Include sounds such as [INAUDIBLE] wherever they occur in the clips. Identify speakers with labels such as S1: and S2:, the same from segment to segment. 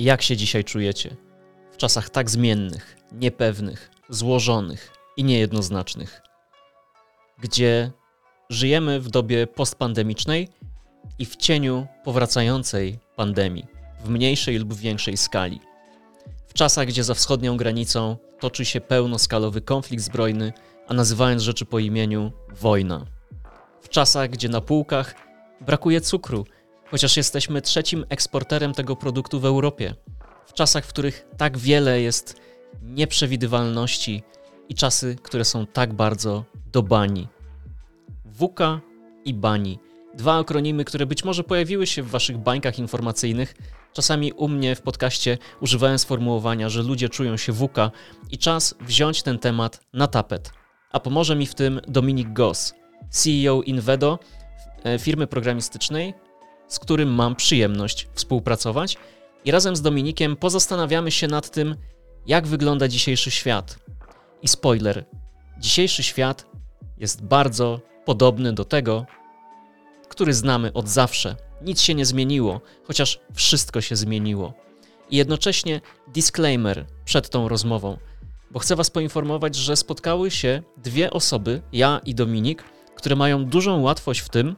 S1: Jak się dzisiaj czujecie? W czasach tak zmiennych, niepewnych, złożonych i niejednoznacznych, gdzie żyjemy w dobie postpandemicznej i w cieniu powracającej pandemii w mniejszej lub większej skali. W czasach, gdzie za wschodnią granicą toczy się pełnoskalowy konflikt zbrojny, a nazywając rzeczy po imieniu wojna. W czasach, gdzie na półkach brakuje cukru, chociaż jesteśmy trzecim eksporterem tego produktu w Europie. W czasach, w których tak wiele jest nieprzewidywalności i czasy, które są tak bardzo do bani. WUKA i BANI. Dwa akronimy, które być może pojawiły się w waszych bańkach informacyjnych. Czasami u mnie w podcaście używałem sformułowania, że ludzie czują się WUKA i czas wziąć ten temat na tapet. A pomoże mi w tym Dominik Goss, CEO Invedo, e, firmy programistycznej, z którym mam przyjemność współpracować. I razem z Dominikiem pozastanawiamy się nad tym, jak wygląda dzisiejszy świat. I spoiler: dzisiejszy świat jest bardzo podobny do tego, który znamy od zawsze. Nic się nie zmieniło, chociaż wszystko się zmieniło. I jednocześnie disclaimer przed tą rozmową, bo chcę Was poinformować, że spotkały się dwie osoby, ja i Dominik, które mają dużą łatwość w tym,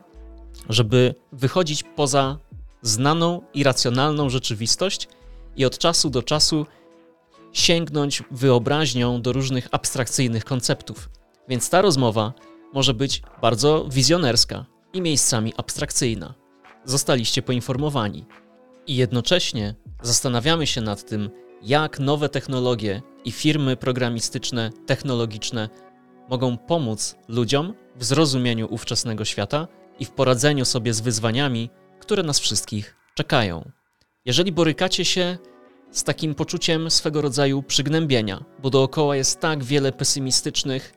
S1: żeby wychodzić poza znaną i racjonalną rzeczywistość i od czasu do czasu sięgnąć wyobraźnią do różnych abstrakcyjnych konceptów. Więc ta rozmowa może być bardzo wizjonerska i miejscami abstrakcyjna. Zostaliście poinformowani. I jednocześnie zastanawiamy się nad tym, jak nowe technologie i firmy programistyczne, technologiczne mogą pomóc ludziom w zrozumieniu ówczesnego świata i w poradzeniu sobie z wyzwaniami, które nas wszystkich czekają. Jeżeli borykacie się z takim poczuciem swego rodzaju przygnębienia, bo dookoła jest tak wiele pesymistycznych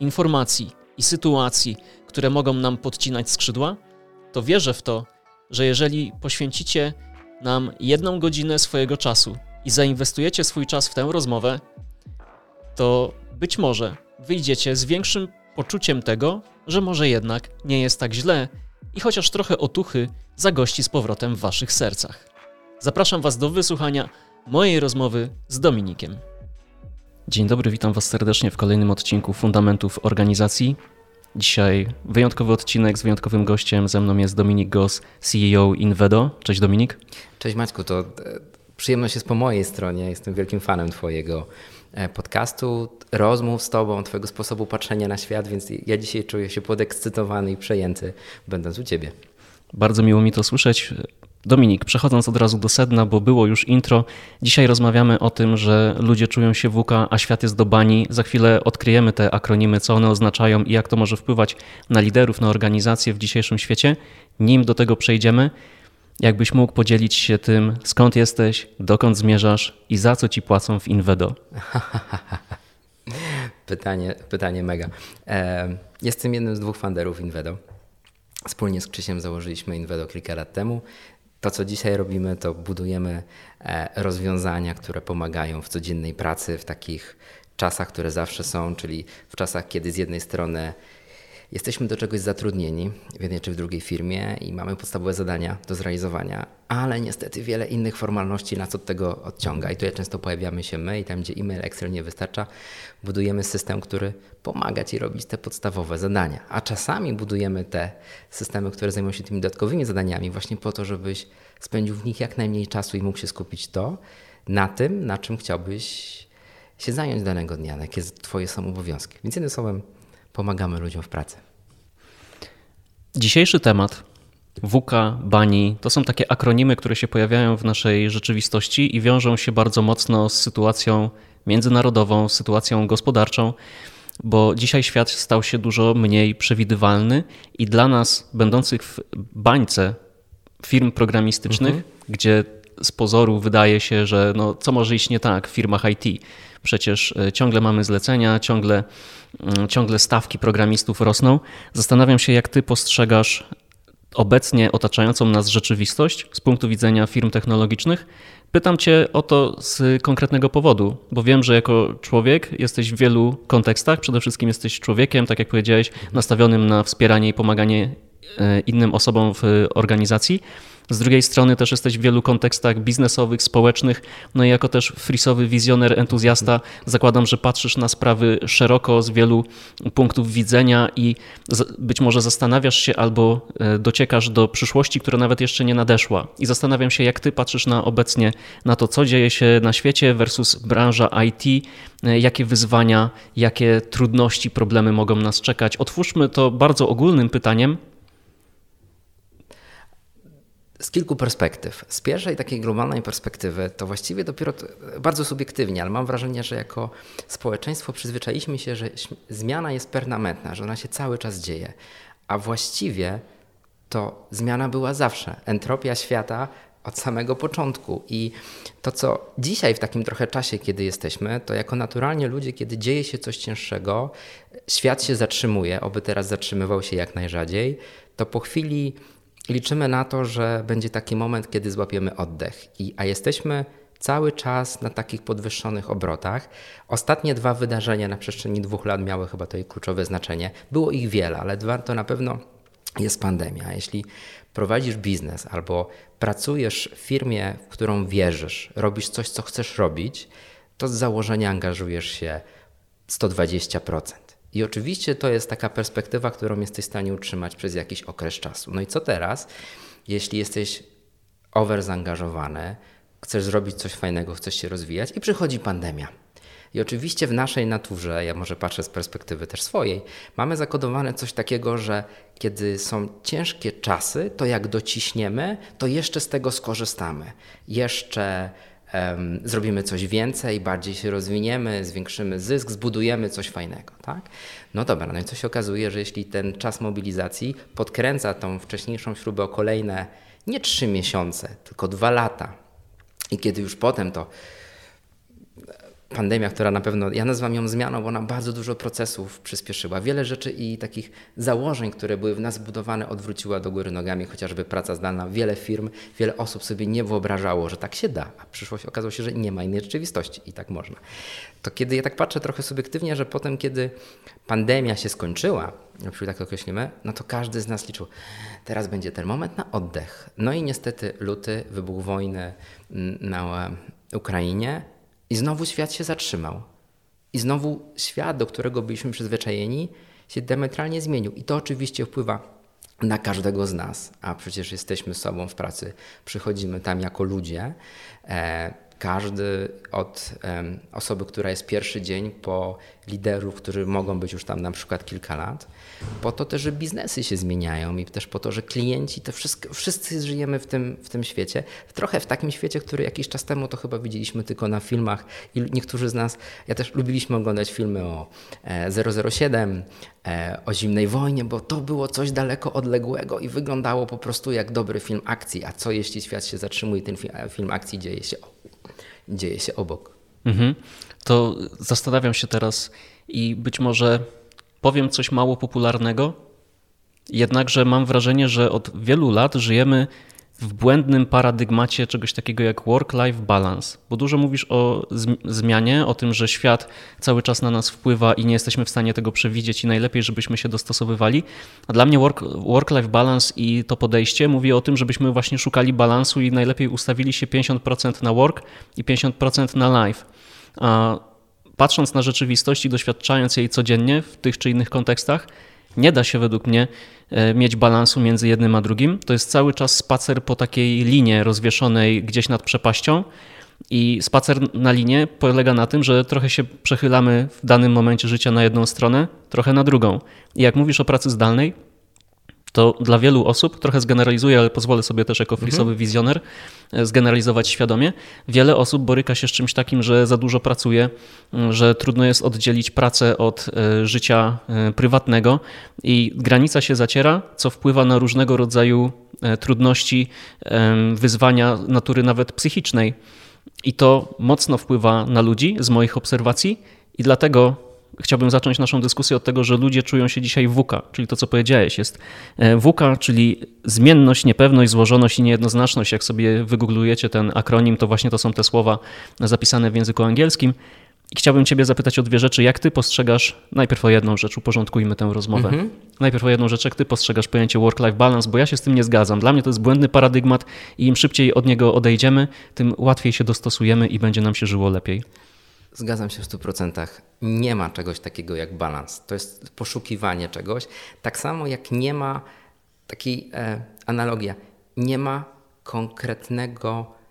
S1: informacji i sytuacji, które mogą nam podcinać skrzydła, to wierzę w to, że jeżeli poświęcicie nam jedną godzinę swojego czasu i zainwestujecie swój czas w tę rozmowę, to być może wyjdziecie z większym poczuciem tego, że może jednak nie jest tak źle i chociaż trochę otuchy zagości z powrotem w waszych sercach. Zapraszam was do wysłuchania mojej rozmowy z Dominikiem. Dzień dobry, witam was serdecznie w kolejnym odcinku Fundamentów Organizacji. Dzisiaj wyjątkowy odcinek z wyjątkowym gościem. Ze mną jest Dominik Goss, CEO Invedo. Cześć Dominik.
S2: Cześć Maćku, to e, przyjemność jest po mojej stronie. Jestem wielkim fanem Twojego podcastu, rozmów z Tobą, Twojego sposobu patrzenia na świat, więc ja dzisiaj czuję się podekscytowany i przejęty, będąc u Ciebie.
S1: Bardzo miło mi to słyszeć. Dominik, przechodząc od razu do sedna, bo było już intro, dzisiaj rozmawiamy o tym, że ludzie czują się WUKA, a świat jest do bani. Za chwilę odkryjemy te akronimy, co one oznaczają i jak to może wpływać na liderów, na organizacje w dzisiejszym świecie. Nim do tego przejdziemy, jakbyś mógł podzielić się tym, skąd jesteś, dokąd zmierzasz i za co ci płacą w Invedo? [LAUGHS]
S2: pytanie, pytanie mega. Jestem jednym z dwóch funderów Invedo. Wspólnie z Krzysiem założyliśmy Invedo kilka lat temu. To, co dzisiaj robimy, to budujemy e, rozwiązania, które pomagają w codziennej pracy, w takich czasach, które zawsze są, czyli w czasach, kiedy z jednej strony jesteśmy do czegoś zatrudnieni w jednej czy w drugiej firmie i mamy podstawowe zadania do zrealizowania, ale niestety wiele innych formalności nas od tego odciąga. I tutaj często pojawiamy się my i tam, gdzie e-mail, Excel nie wystarcza, budujemy system, który pomaga Ci robić te podstawowe zadania. A czasami budujemy te systemy, które zajmują się tymi dodatkowymi zadaniami właśnie po to, żebyś spędził w nich jak najmniej czasu i mógł się skupić to na tym, na czym chciałbyś się zająć danego dnia, jakie Twoje są obowiązki. Więc jednym słowem, pomagamy ludziom w pracy.
S1: Dzisiejszy temat WUKA, BANI to są takie akronimy, które się pojawiają w naszej rzeczywistości i wiążą się bardzo mocno z sytuacją międzynarodową, z sytuacją gospodarczą, bo dzisiaj świat stał się dużo mniej przewidywalny i dla nas, będących w bańce firm programistycznych, mhm. gdzie z pozoru wydaje się, że no, co może iść nie tak w firmach IT. Przecież e, ciągle mamy zlecenia, ciągle, mm, ciągle stawki programistów rosną. Zastanawiam się, jak ty postrzegasz obecnie otaczającą nas rzeczywistość z punktu widzenia firm technologicznych. Pytam Cię o to z konkretnego powodu, bo wiem, że jako człowiek jesteś w wielu kontekstach. Przede wszystkim jesteś człowiekiem, tak jak powiedziałeś, nastawionym na wspieranie i pomaganie innym osobom w organizacji. Z drugiej strony też jesteś w wielu kontekstach biznesowych, społecznych, no i jako też frisowy wizjoner, entuzjasta zakładam, że patrzysz na sprawy szeroko, z wielu punktów widzenia i być może zastanawiasz się albo e, dociekasz do przyszłości, która nawet jeszcze nie nadeszła. I zastanawiam się, jak ty patrzysz na obecnie na to, co dzieje się na świecie versus branża IT, e, jakie wyzwania, jakie trudności, problemy mogą nas czekać. Otwórzmy to bardzo ogólnym pytaniem,
S2: z kilku perspektyw. Z pierwszej takiej globalnej perspektywy to właściwie dopiero bardzo subiektywnie, ale mam wrażenie, że jako społeczeństwo przyzwyczailiśmy się, że zmiana jest permanentna, że ona się cały czas dzieje, a właściwie to zmiana była zawsze. Entropia świata od samego początku. I to, co dzisiaj w takim trochę czasie, kiedy jesteśmy, to jako naturalnie ludzie, kiedy dzieje się coś cięższego, świat się zatrzymuje, oby teraz zatrzymywał się jak najrzadziej, to po chwili liczymy na to, że będzie taki moment, kiedy złapiemy oddech. I, a jesteśmy cały czas na takich podwyższonych obrotach. Ostatnie dwa wydarzenia na przestrzeni dwóch lat miały chyba to kluczowe znaczenie. Było ich wiele, ale dwa to na pewno jest pandemia. Jeśli prowadzisz biznes albo pracujesz w firmie, w którą wierzysz, robisz coś, co chcesz robić, to z założenia angażujesz się 120%. I oczywiście to jest taka perspektywa, którą jesteś w stanie utrzymać przez jakiś okres czasu. No i co teraz, jeśli jesteś over zaangażowany, chcesz zrobić coś fajnego, chcesz się rozwijać i przychodzi pandemia. I oczywiście w naszej naturze, ja może patrzę z perspektywy też swojej, mamy zakodowane coś takiego, że kiedy są ciężkie czasy, to jak dociśniemy, to jeszcze z tego skorzystamy. Jeszcze um, zrobimy coś więcej, bardziej się rozwiniemy, zwiększymy zysk, zbudujemy coś fajnego. Tak? No dobra, no i co się okazuje, że jeśli ten czas mobilizacji podkręca tą wcześniejszą śrubę o kolejne nie trzy miesiące, tylko dwa lata, i kiedy już potem to pandemia, która na pewno, ja nazywam ją zmianą, bo ona bardzo dużo procesów przyspieszyła. Wiele rzeczy i takich założeń, które były w nas budowane, odwróciła do góry nogami, chociażby praca zdalna. Wiele firm, wiele osób sobie nie wyobrażało, że tak się da, a przyszłość okazało się, że nie ma innej rzeczywistości i tak można. To kiedy ja tak patrzę trochę subiektywnie, że potem, kiedy pandemia się skończyła, jeśli tak określimy, no to każdy z nas liczył, teraz będzie ten moment na oddech. No i niestety luty, wybuch wojny na Ukrainie, i znowu świat się zatrzymał. I znowu świat, do którego byliśmy przyzwyczajeni, się diametralnie zmienił. I to oczywiście wpływa na każdego z nas, a przecież jesteśmy sobą w pracy, przychodzimy tam jako ludzie. E, każdy od osoby, która jest pierwszy dzień, po liderów, którzy mogą być już tam na przykład kilka lat, po to też, że biznesy się zmieniają i też po to, że klienci, to wszystko, wszyscy żyjemy w tym, w tym świecie, trochę w takim świecie, który jakiś czas temu to chyba widzieliśmy tylko na filmach i niektórzy z nas, ja też lubiliśmy oglądać filmy o 007, e, e, o zimnej wojnie, bo to było coś daleko odległego i wyglądało po prostu jak dobry film akcji, a co jeśli świat się zatrzymuje, ten film, film akcji dzieje się dzieje się obok. Mhm.
S1: To zastanawiam się teraz i być może powiem coś mało popularnego, jednakże mam wrażenie, że od wielu lat żyjemy w błędnym paradygmacie czegoś takiego jak work-life balance, bo dużo mówisz o zmianie, o tym, że świat cały czas na nas wpływa i nie jesteśmy w stanie tego przewidzieć i najlepiej, żebyśmy się dostosowywali. A dla mnie work-life balance i to podejście mówi o tym, żebyśmy właśnie szukali balansu i najlepiej ustawili się 50% na work i 50% na life. A patrząc na rzeczywistość i doświadczając jej codziennie w tych czy innych kontekstach, nie da się według mnie e, mieć balansu między jednym a drugim. To jest cały czas spacer po takiej linie rozwieszonej gdzieś nad przepaścią. I spacer na linie polega na tym, że trochę się przechylamy w danym momencie życia na jedną stronę, trochę na drugą. I jak mówisz o pracy zdalnej, to dla wielu osób, trochę zgeneralizuję, ale pozwolę sobie też jako frisowy mhm. wizjoner e, zgeneralizować świadomie, wiele osób boryka się z czymś takim, że za dużo pracuje, że trudno jest oddzielić pracę od e, życia e, prywatnego i granica się zaciera, co wpływa na różnego rodzaju trudności, wyzwania natury nawet psychicznej. I to mocno wpływa na ludzi z moich obserwacji i dlatego chciałbym zacząć naszą dyskusję od tego, że ludzie czują się dzisiaj WUKA, czyli to, co powiedziałeś. Jest e, WUKA, czyli zmienność, niepewność, złożoność i niejednoznaczność. Jak sobie wygooglujecie ten akronim, to właśnie to są te słowa zapisane w języku angielskim. I chciałbym Ciebie zapytać o dwie rzeczy. Jak Ty postrzegasz, najpierw o jedną rzecz, uporządkujmy tę rozmowę. Mhm. Najpierw o jedną rzecz, jak Ty postrzegasz pojęcie work-life balance, bo ja się z tym nie zgadzam. Dla mnie to jest błędny paradygmat i im szybciej od niego odejdziemy, tym łatwiej się dostosujemy i będzie nam się żyło lepiej.
S2: Zgadzam się w 100%. Nie ma czegoś takiego jak balans. To jest poszukiwanie czegoś. Tak samo jak nie ma takiej e, analogia, nie ma konkretnego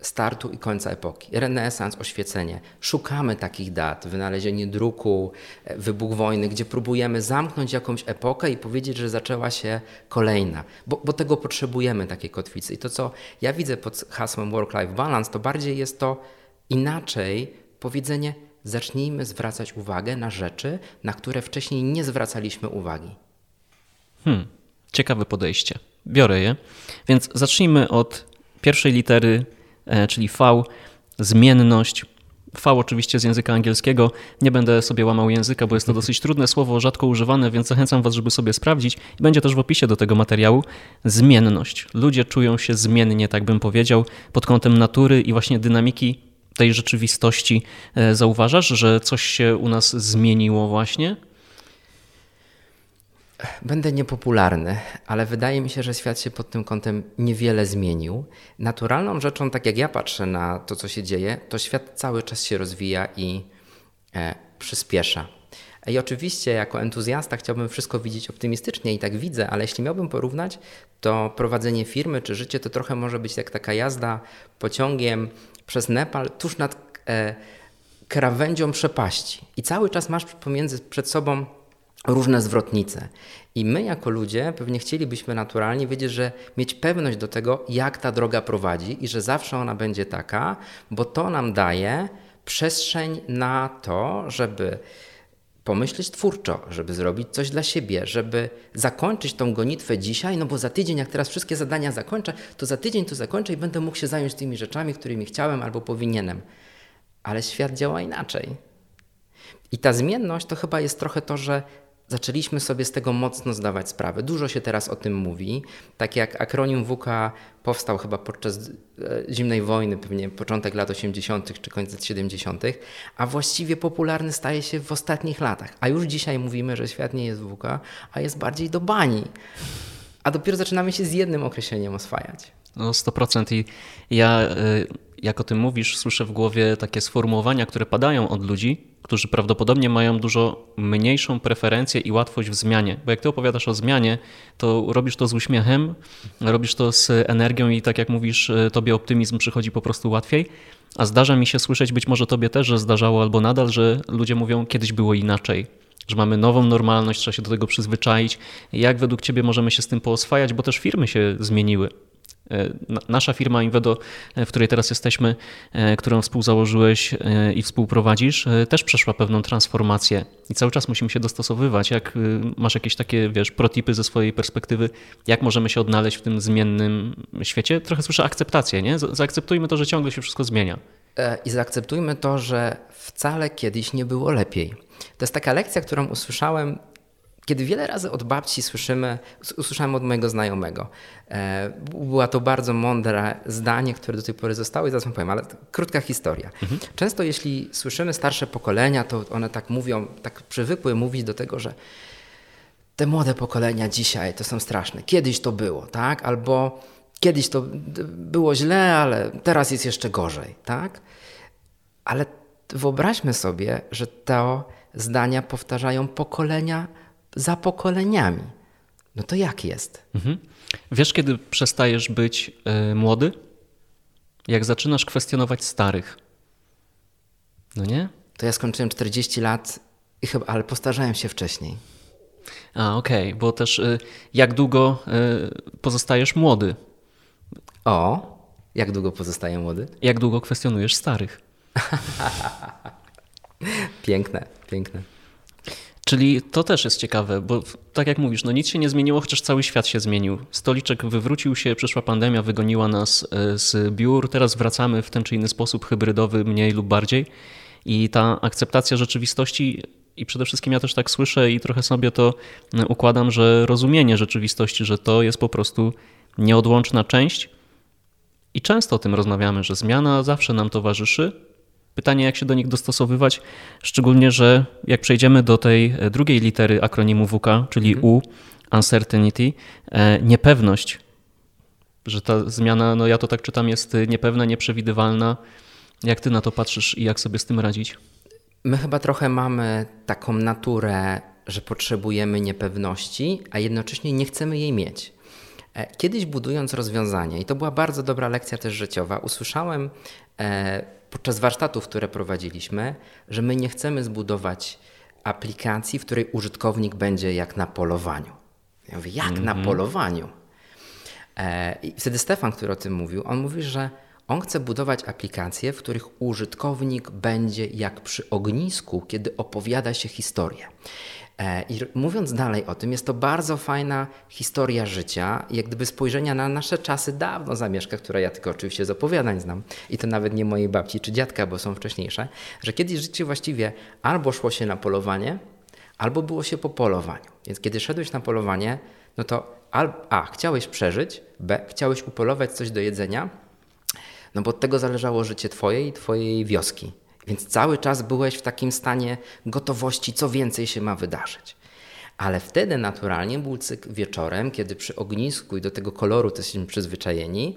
S2: startu i końca epoki. Renesans, oświecenie. Szukamy takich dat, wynalezienie druku, e, wybuch wojny, gdzie próbujemy zamknąć jakąś epokę i powiedzieć, że zaczęła się kolejna, bo, bo tego potrzebujemy, takiej kotwicy. I to, co ja widzę pod hasłem work-life balance, to bardziej jest to inaczej powiedzenie, zacznijmy zwracać uwagę na rzeczy, na które wcześniej nie zwracaliśmy uwagi.
S1: Hmm, ciekawe podejście. Biorę je. Więc zacznijmy od pierwszej litery E, czyli V, zmienność. V oczywiście z języka angielskiego. Nie będę sobie łamał języka, bo jest to dosyć trudne słowo, rzadko używane, więc zachęcam Was, żeby sobie sprawdzić. Będzie też w opisie do tego materiału zmienność. Ludzie czują się zmiennie, tak bym powiedział, pod kątem natury i właśnie dynamiki tej rzeczywistości. E, zauważasz, że coś się u nas zmieniło właśnie?
S2: Będę niepopularny, ale wydaje mi się, że świat się pod tym kątem niewiele zmienił. Naturalną rzeczą, tak jak ja patrzę na to, co się dzieje, to świat cały czas się rozwija i e, przyspiesza. I oczywiście, jako entuzjasta, chciałbym wszystko widzieć optymistycznie i tak widzę, ale jeśli miałbym porównać, to prowadzenie firmy czy życie to trochę może być jak taka jazda pociągiem przez Nepal tuż nad e, krawędzią przepaści. I cały czas masz pomiędzy przed sobą różne zwrotnice. I my jako ludzie pewnie chcielibyśmy naturalnie wiedzieć, że mieć pewność do tego, jak ta droga prowadzi i że zawsze ona będzie taka, bo to nam daje przestrzeń na to, żeby pomyśleć twórczo, żeby zrobić coś dla siebie, żeby zakończyć tą gonitwę dzisiaj, no bo za tydzień, jak teraz wszystkie zadania zakończę, to za tydzień to zakończę i będę mógł się zająć tymi rzeczami, którymi chciałem albo powinienem. Ale świat działa inaczej. I ta zmienność to chyba jest trochę to, że zaczęliśmy sobie z tego mocno zdawać sprawę. Dużo się teraz o tym mówi. Tak jak akronim WK powstał chyba podczas e, zimnej wojny, pewnie początek lat 80. czy koniec lat 70., a właściwie popularny staje się w ostatnich latach. A już dzisiaj mówimy, że świat nie jest WK, a jest bardziej do bani. A dopiero zaczynamy się z jednym określeniem oswajać.
S1: No 100% i ja, e, jak o tym mówisz, słyszę w głowie takie sformułowania, które padają od ludzi, którzy prawdopodobnie mają dużo mniejszą preferencję i łatwość w zmianie. Bo jak ty opowiadasz o zmianie, to robisz to z uśmiechem, robisz to z energią i tak jak mówisz, e, tobie optymizm przychodzi po prostu łatwiej. A zdarza mi się słyszeć, być może tobie też, że zdarzało albo nadal, że ludzie mówią, kiedyś było inaczej że mamy nową normalność, trzeba się do tego przyzwyczaić. Jak według Ciebie możemy się z tym pooswajać, bo też firmy się zmieniły. E, nasza firma Invedo, e, w której teraz jesteśmy, e, którą współzałożyłeś i współprowadzisz, też przeszła pewną transformację i cały czas musimy się dostosowywać. Jak masz jakieś takie, wiesz, protipy ze swojej perspektywy, jak możemy się odnaleźć w tym zmiennym świecie? Trochę słyszę akceptację, nie? Zaakceptujmy to, że ciągle się wszystko zmienia.
S2: I zaakceptujmy to, że wcale kiedyś nie było lepiej. To jest taka lekcja, którą usłyszałem kiedy wiele razy od babci słyszymy, usłyszałem od mojego znajomego, e, była to bardzo mądre zdanie, które do tej pory zostało i zaraz wam powiem, ale krótka historia. Mhm. Często jeśli słyszymy starsze pokolenia, to one tak mówią, tak przywykły mówić do tego, że te młode pokolenia dzisiaj to są straszne. Kiedyś to było, tak? Albo kiedyś to było źle, ale teraz jest jeszcze gorzej, tak? Ale wyobraźmy sobie, że te zdania powtarzają pokolenia za pokoleniami. No to jak jest? Mhm.
S1: Wiesz, kiedy przestajesz być y, młody? Jak zaczynasz kwestionować starych. No nie?
S2: To ja skończyłem 40 lat, i chyba, ale postarzałem się wcześniej.
S1: A, okej, okay. bo też y, jak długo y, pozostajesz młody?
S2: O, jak długo pozostaję młody?
S1: Jak długo kwestionujesz starych? [LAUGHS]
S2: piękne, piękne.
S1: Czyli to też jest ciekawe, bo tak jak mówisz, no nic się nie zmieniło, chociaż cały świat się zmienił. Stoliczek wywrócił się, przyszła pandemia, wygoniła nas e, z biur, teraz wracamy w ten czy inny sposób hybrydowy, mniej lub bardziej. I ta akceptacja rzeczywistości, i przede wszystkim ja też tak słyszę i trochę sobie to e, układam, że rozumienie rzeczywistości, że to jest po prostu nieodłączna część. I często o tym rozmawiamy, że zmiana zawsze nam towarzyszy, Pytanie, jak się do nich dostosowywać, szczególnie, że jak przejdziemy do tej e, drugiej litery akronimu WK, czyli mhm. U, uncertainty, e, niepewność, że ta zmiana, no ja to tak czytam, jest niepewna, nieprzewidywalna. Jak ty na to patrzysz i jak sobie z tym radzić?
S2: My chyba trochę mamy taką naturę, że potrzebujemy niepewności, a jednocześnie nie chcemy jej mieć. E, kiedyś budując rozwiązanie, i to była bardzo dobra lekcja też życiowa, usłyszałem e, podczas warsztatów, które prowadziliśmy, że my nie chcemy zbudować aplikacji, w której użytkownik będzie jak na polowaniu. Ja mówię, jak mm -hmm. na mhm. polowaniu? E, I wtedy Stefan, który o tym mówił, on mówi, że on chce budować aplikacje, w których użytkownik będzie jak przy ognisku, kiedy opowiada się historię. E, I mówiąc dalej o tym, jest to bardzo fajna historia życia, jak gdyby spojrzenia na nasze czasy dawno zamieszka, które ja tylko oczywiście z opowiadań znam, i to nawet nie mojej babci czy dziadka, bo są wcześniejsze, że kiedyś życie właściwie albo szło się na polowanie, albo było się po polowaniu. Więc kiedy szedłeś na polowanie, no to A, chciałeś przeżyć, B, chciałeś upolować coś do jedzenia, no bo od tego zależało życie Twoje i Twojej wioski. Więc cały czas byłeś w takim stanie gotowości, co więcej się ma wydarzyć. Ale wtedy naturalnie był cykl wieczorem, kiedy przy ognisku i do tego koloru to jesteśmy przyzwyczajeni,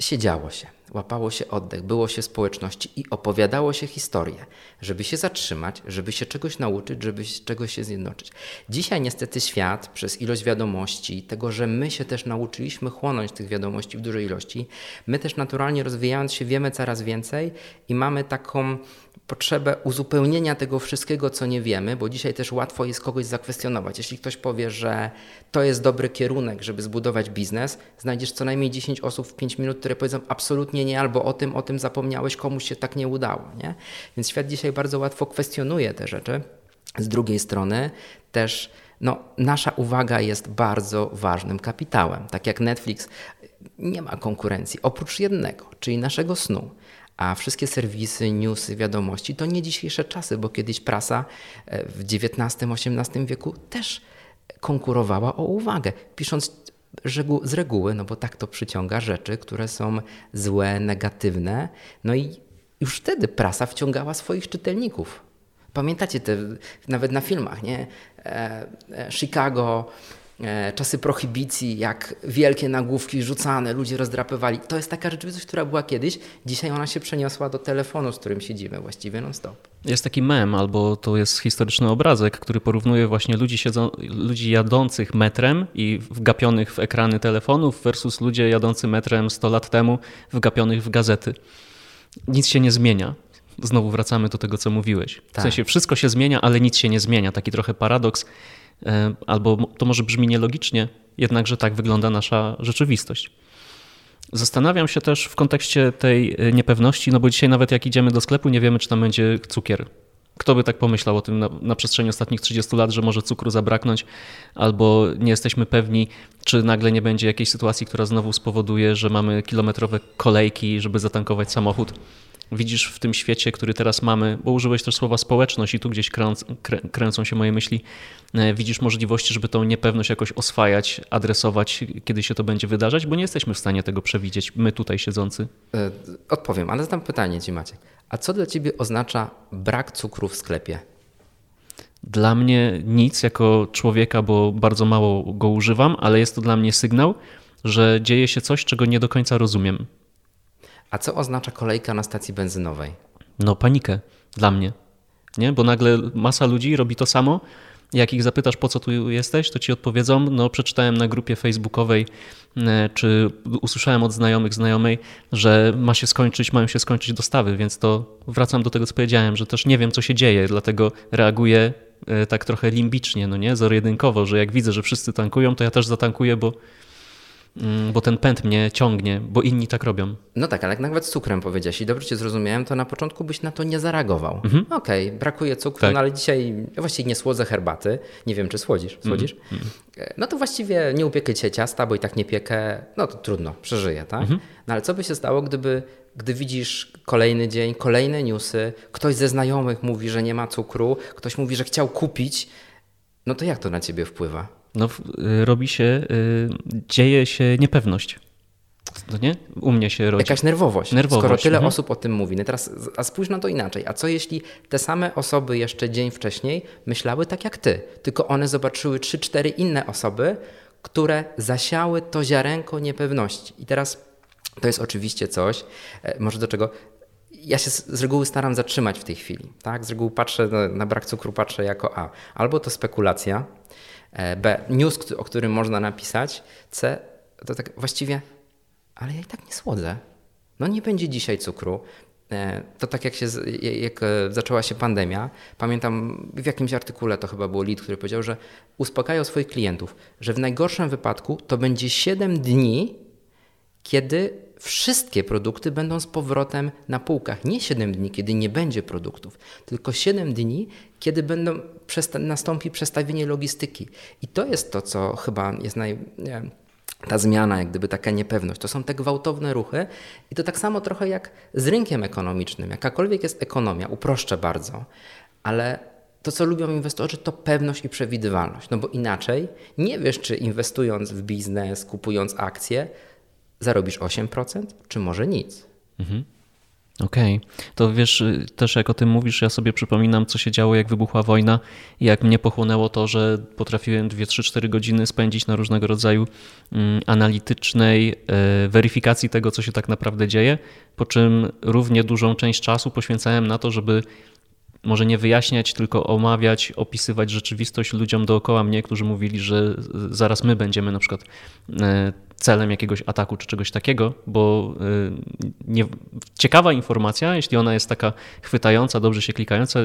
S2: siedziało się, łapało się oddech, było się społeczności i opowiadało się historię, żeby się zatrzymać, żeby się czegoś nauczyć, żeby się czegoś się zjednoczyć. Dzisiaj niestety świat przez ilość wiadomości, tego, że my się też nauczyliśmy chłonąć tych wiadomości w dużej ilości, my też naturalnie rozwijając się wiemy coraz więcej i mamy taką potrzebę uzupełnienia tego wszystkiego, co nie wiemy, bo dzisiaj też łatwo jest kogoś zakwestionować. Jeśli ktoś powie, że to jest dobry kierunek, żeby zbudować biznes, znajdziesz co najmniej 10 osób w 5 minut, które powiedzą absolutnie nie, albo o tym, o tym zapomniałeś, komuś się tak nie udało. Nie? Więc świat dzisiaj bardzo łatwo kwestionuje te rzeczy. Z drugiej strony też no, nasza uwaga jest bardzo ważnym kapitałem. Tak jak Netflix nie ma konkurencji oprócz jednego, czyli naszego snu. A wszystkie serwisy, newsy, wiadomości to nie dzisiejsze czasy, bo kiedyś prasa e, w XIX-XVIII wieku też konkurowała o uwagę, pisząc z reguły, no bo tak to przyciąga rzeczy, które są złe, negatywne. No i już wtedy prasa wciągała swoich czytelników. Pamiętacie te, nawet na filmach, nie? E, e, Chicago, czasy prohibicji, jak wielkie nagłówki rzucane, ludzie rozdrapywali. To jest taka rzeczywistość, która była kiedyś. Dzisiaj ona się przeniosła do telefonu, z którym siedzimy właściwie non-stop.
S1: Jest taki mem, albo to jest historyczny obrazek, który porównuje właśnie ludzi, siedzą, ludzi jadących metrem i wgapionych w ekrany telefonów versus ludzie jadący metrem 100 lat temu, wgapionych w gazety. Nic się nie zmienia. Znowu wracamy do tego, co mówiłeś. W tak. sensie wszystko się zmienia, ale nic się nie zmienia. Taki trochę paradoks E, albo to może brzmi nielogicznie, jednakże tak wygląda nasza rzeczywistość. Zastanawiam się też w kontekście tej e, niepewności, no bo dzisiaj nawet jak idziemy do sklepu, nie wiemy, czy tam będzie cukier. Kto by tak pomyślał o tym na, na, przestrzeni ostatnich 30 lat, że może cukru zabraknąć, albo nie jesteśmy pewni, czy nagle nie będzie jakiejś sytuacji, która znowu spowoduje, że mamy kilometrowe kolejki, żeby zatankować samochód widzisz w tym świecie, który teraz mamy, bo użyłeś też słowa społeczność i tu gdzieś kręc, kręcą się moje myśli, e, widzisz możliwości, żeby tą niepewność jakoś oswajać, adresować, kiedy się to będzie wydarzać, bo nie jesteśmy w stanie tego przewidzieć, my tutaj siedzący.
S2: E, odpowiem, ale zadam pytanie Ci Maciek. A co dla Ciebie oznacza brak cukru w sklepie?
S1: Dla mnie nic jako człowieka, bo bardzo mało go używam, ale jest to dla mnie sygnał, że dzieje się coś, czego nie do końca rozumiem.
S2: A co oznacza kolejka na stacji benzynowej?
S1: No panikę dla mnie, nie? Bo nagle masa ludzi robi to samo. Jak ich zapytasz, po co tu jesteś, to ci odpowiedzą, no przeczytałem na grupie facebookowej, e, czy usłyszałem od znajomych, znajomej, że ma się skończyć, mają się skończyć dostawy, więc to wracam do tego, co powiedziałem, że też nie wiem, co się dzieje, dlatego reaguję e, tak trochę limbicznie, no nie, zero-jedynkowo, że jak widzę, że wszyscy tankują, to ja też zatankuję, bo bo ten pęd mnie ciągnie, bo inni tak robią.
S2: No tak, ale jak nawet z cukrem powiedziałeś i dobrze cię zrozumiałem, to na początku byś na to nie zareagował. Mhm. Okej, okay, brakuje cukru, tak. no ale dzisiaj ja właściwie nie słodzę herbaty. Nie wiem, czy słodzisz. Mhm. Słodzisz? Mhm. No to właściwie nie upiekę cię ciasta, bo i tak nie piekę. No to trudno, przeżyję, tak? Mhm. No ale co by się stało, gdyby gdy widzisz kolejny dzień, kolejne newsy, ktoś ze znajomych mówi, że nie ma cukru, ktoś mówi, że chciał kupić, no to jak to na ciebie wpływa?
S1: No, y, robi się, y, dzieje się niepewność. no nie? U mnie się rodzi.
S2: Jakaś nerwowość,
S1: Nerwowość,
S2: skoro tyle
S1: mhm.
S2: osób o tym mówi. No teraz, a spójrz na to inaczej. A co jeśli te same osoby jeszcze dzień wcześniej myślały tak jak ty, tylko one zobaczyły trzy, cztery inne osoby, które zasiały to ziarenko niepewności. I teraz to jest oczywiście coś, e, może do czego ja się z reguły staram zatrzymać w tej chwili. Tak? Z reguły patrzę na, na brak cukru, patrzę jako A. Albo to spekulacja, B. News, o którym można napisać, C. To tak właściwie, ale ja i tak nie słodzę. No nie będzie dzisiaj cukru. E, To tak jak, się, jak e, zaczęła się pandemia, pamiętam w jakimś artykule to chyba był lead, który powiedział, że uspokajał swoich klientów, że w najgorszym wypadku to będzie 7 dni, kiedy wszystkie produkty będą z powrotem na półkach. Nie 7 dni, kiedy nie będzie produktów, tylko 7 dni, kiedy będą nastąpi przestawienie logistyki. I to jest to, co chyba jest naj. Nie, ta zmiana, jak gdyby taka niepewność, to są te gwałtowne ruchy i to tak samo trochę jak z rynkiem ekonomicznym. Jakakolwiek jest ekonomia, uproszczę bardzo, ale to, co lubią inwestorzy, to pewność i przewidywalność. No bo inaczej nie wiesz, czy inwestując w biznes, kupując akcje, zarobisz 8%, czy może nic.
S1: Okej, to wiesz, y, też jak o tym mówisz, ja sobie przypominam, co się działo, jak wybuchła wojna i jak mnie pochłonęło to, że potrafiłem 2, 3, 4 godziny spędzić na różnego rodzaju mm, analitycznej e, weryfikacji tego, co się tak naprawdę dzieje, po czym równie dużą część czasu poświęcałem na to, żeby może nie wyjaśniać, tylko omawiać, opisywać rzeczywistość ludziom dookoła mnie, którzy mówili, że zaraz my będziemy na przykład e, celem jakiegoś ataku czy czegoś takiego, bo e, nie, ciekawa informacja, jeśli ona jest taka chwytająca, dobrze się klikająca,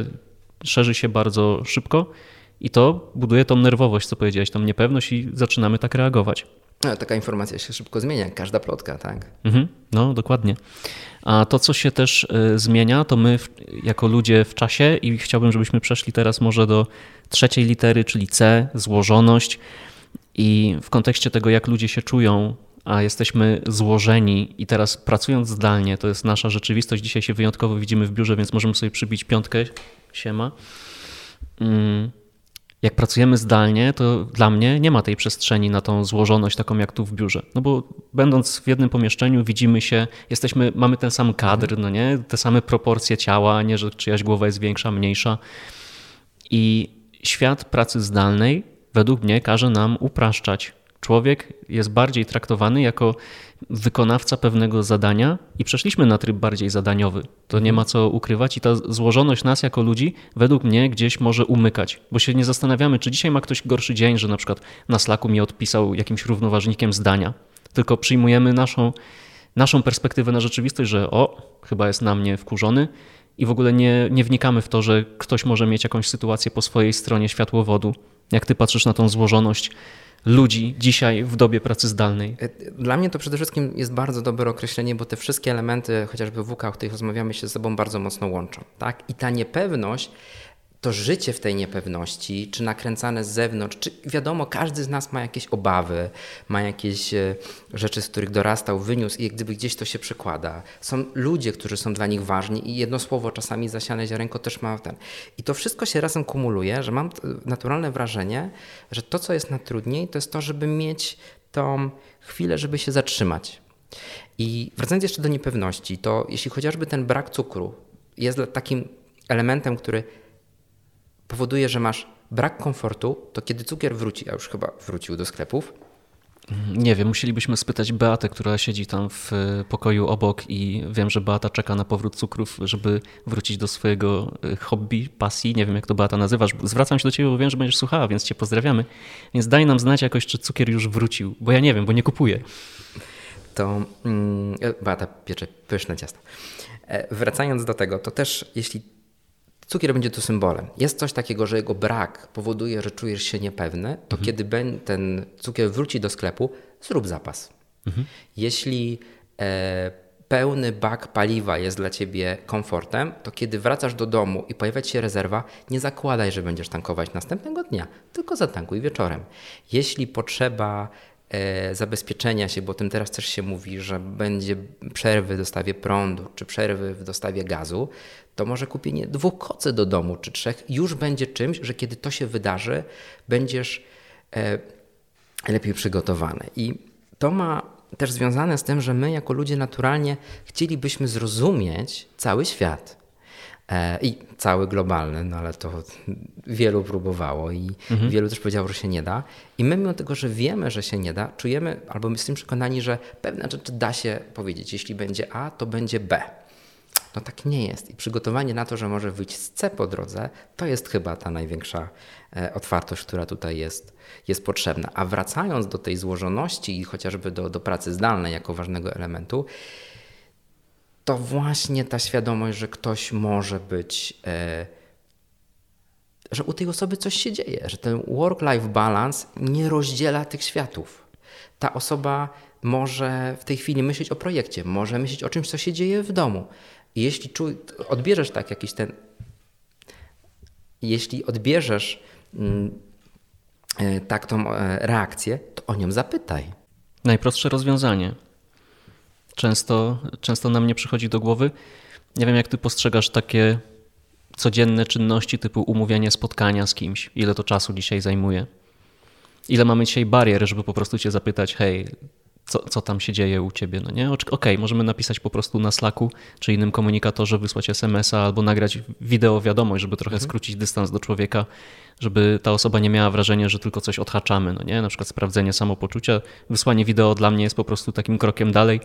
S1: szerzy się bardzo szybko i to buduje tą nerwowość, co powiedziałeś, tą niepewność i zaczynamy tak reagować.
S2: No, taka informacja się szybko zmienia, jak każda plotka, tak?
S1: Mhm, no, dokładnie. A to, co się też y, zmienia, to my w, jako ludzie w czasie i chciałbym, żebyśmy przeszli teraz może do trzeciej litery, czyli C, złożoność. I w kontekście tego, jak ludzie się czują, a jesteśmy złożeni i teraz pracując zdalnie, to jest nasza rzeczywistość. Dzisiaj się wyjątkowo widzimy w biurze, więc możemy sobie przybić piątkę. Siema. Mm, jak pracujemy zdalnie, to dla mnie nie ma tej przestrzeni na tą złożoność taką jak tu w biurze. No bo będąc w jednym pomieszczeniu, widzimy się, jesteśmy, mamy ten sam kadr, no nie? Te same proporcje ciała, nie, że czyjaś głowa jest większa, mniejsza. I świat pracy zdalnej według mnie każe nam upraszczać. Człowiek jest bardziej traktowany jako wykonawca pewnego zadania i przeszliśmy na tryb bardziej zadaniowy. To nie ma co ukrywać i ta złożoność nas jako ludzi według mnie gdzieś może umykać, bo się nie zastanawiamy, czy dzisiaj ma ktoś gorszy dzień, że na przykład na Slacku mi odpisał jakimś równoważnikiem zdania, tylko przyjmujemy naszą, naszą perspektywę na rzeczywistość, że o, chyba jest na mnie wkurzony i w ogóle nie, nie wnikamy w to, że ktoś może mieć jakąś sytuację po swojej stronie światłowodu. Jak ty patrzysz na tą złożoność ludzi dzisiaj w dobie pracy zdalnej?
S2: Dla mnie to przede wszystkim jest bardzo dobre określenie, bo te wszystkie elementy, chociażby WK, o których rozmawiamy, się ze sobą bardzo mocno łączą. Tak? I ta niepewność, to życie w tej niepewności, czy nakręcane z zewnątrz, czy wiadomo, każdy z nas ma jakieś obawy, ma jakieś e, rzeczy, z których dorastał, wyniósł i jak gdyby gdzieś to się przekłada. Są ludzie, którzy są dla nich ważni i jedno słowo czasami zasiane ziarenko też ma ten. I to wszystko się razem kumuluje, że mam t- naturalne wrażenie, że to, co jest najtrudniej, to jest to, żeby mieć tą chwilę, żeby się zatrzymać. I wracając jeszcze do niepewności, to jeśli chociażby ten brak cukru jest takim elementem, który powoduje, że masz brak komfortu, to kiedy cukier wróci, a już chyba wrócił do sklepów,
S1: Nie wiem, musielibyśmy spytać Beatę, która siedzi tam w e, pokoju obok i wiem, że Beata czeka na powrót cukrów, żeby wrócić do swojego e, hobby, pasji. Nie wiem, jak to Beata nazywasz. Zwracam się do ciebie, bo wiem, że będziesz słuchała, więc cię pozdrawiamy. Więc daj nam znać jakoś, czy cukier już wrócił, bo ja nie wiem, bo nie kupuję.
S2: to mm, e, Beata piecze pyszne ciasto. E, Wracając do tego, to też jeśli cukier będzie tu symbolem, jest coś takiego, że jego brak powoduje, że czujesz się niepewny, to kiedy ben- ten cukier wróci do sklepu, zrób zapas. Jeśli e, pełny bak paliwa jest dla ciebie komfortem, to kiedy wracasz do domu i pojawia ci się rezerwa, nie zakładaj, że będziesz tankować następnego dnia, tylko zatankuj wieczorem. Jeśli potrzeba zabezpieczenia się, bo o tym teraz też się mówi, że będzie przerwy w dostawie prądu, czy przerwy w dostawie gazu, to może kupienie dwóch kocy do domu, czy trzech już będzie czymś, że kiedy to się wydarzy, będziesz e, lepiej przygotowany. I to ma też związane z tym, że my jako ludzie naturalnie chcielibyśmy zrozumieć cały świat. E, I cały globalny, no ale to wielu próbowało i mhm. wielu też powiedziało, że się nie da. I my, mimo tego, że wiemy, że się nie da, czujemy albo jesteśmy przekonani, że pewne rzeczy da się powiedzieć. Jeśli będzie A, to będzie B. No tak nie jest. I przygotowanie na to, że może wyjść z C po drodze, to jest chyba ta największa e, otwartość, która tutaj jest, jest potrzebna. A wracając do tej złożoności i chociażby do, do pracy zdalnej jako ważnego elementu, to właśnie ta świadomość, że ktoś może być, e, że u tej osoby coś się dzieje, że ten work-life balance nie rozdziela tych światów. Ta osoba może w tej chwili myśleć o projekcie, może myśleć o czymś, co się dzieje w domu. Jeśli czu, odbierzesz tak jakiś ten. Jeśli odbierzesz mm, e, tak tą e, reakcję, to o nią zapytaj.
S1: Najprostsze rozwiązanie często, często nam nie przychodzi do głowy. Nie wiem, jak ty postrzegasz takie codzienne czynności typu umówienie spotkania z kimś, ile to czasu dzisiaj zajmuje. Ile mamy dzisiaj barier, żeby po prostu cię zapytać, hej, co, co tam się dzieje u ciebie, no nie? Okej, okay, możemy napisać po prostu na Slacku czy innym komunikatorze, wysłać SMS-a albo nagrać wideo wiadomość, żeby trochę mhm. skrócić dystans do człowieka, żeby ta osoba nie miała wrażenia, że tylko coś odhaczamy, no nie? Na przykład sprawdzenie samopoczucia. Wysłanie wideo dla mnie jest po prostu takim krokiem dalej,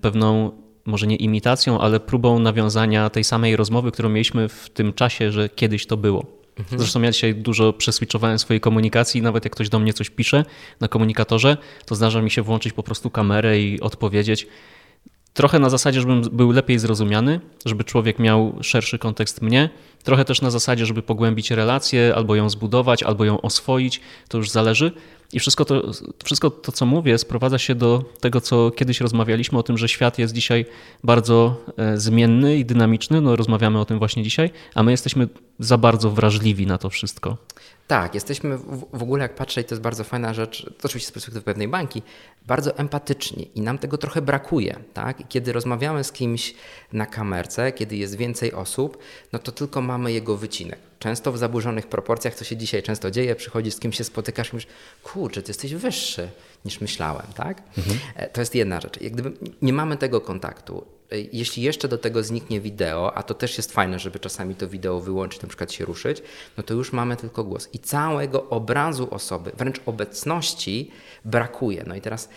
S1: pewną może nie imitacją, ale próbą nawiązania tej samej rozmowy, którą mieliśmy w tym czasie, że kiedyś to było. Mhm. Zresztą ja dzisiaj dużo przeswitchowałem swojej komunikacji, nawet jak ktoś do mnie coś pisze na komunikatorze, to zdarza mi się włączyć po prostu kamerę i odpowiedzieć. Trochę na zasadzie, żebym był lepiej zrozumiany, żeby człowiek miał szerszy kontekst mnie, trochę też na zasadzie, żeby pogłębić relację, albo ją zbudować, albo ją oswoić, to już zależy. I wszystko to, wszystko to, co mówię, sprowadza się do tego, co kiedyś rozmawialiśmy o tym, że świat jest dzisiaj bardzo e, zmienny i dynamiczny. No, rozmawiamy o tym właśnie dzisiaj, a my jesteśmy za bardzo wrażliwi na to wszystko.
S2: Tak, jesteśmy w ogóle, jak patrzę, i to jest bardzo fajna rzecz, to oczywiście z perspektywy pewnej banki, bardzo empatyczni i nam tego trochę brakuje. Tak? I kiedy rozmawiamy z kimś na kamerce, kiedy jest więcej osób, no to tylko mamy jego wycinek. Często w zaburzonych proporcjach, co się dzisiaj często dzieje, przychodzisz z kimś się spotykasz i mówisz, kurczę, ty jesteś wyższy niż myślałem, tak? Mhm. E, to jest jedna rzecz. Jak gdyby nie mamy tego kontaktu, jeśli jeszcze do tego zniknie wideo, a to też jest fajne, żeby czasami to wideo wyłączyć, na przykład się ruszyć, no to już mamy tylko głos. I całego obrazu osoby, wręcz obecności brakuje. No i teraz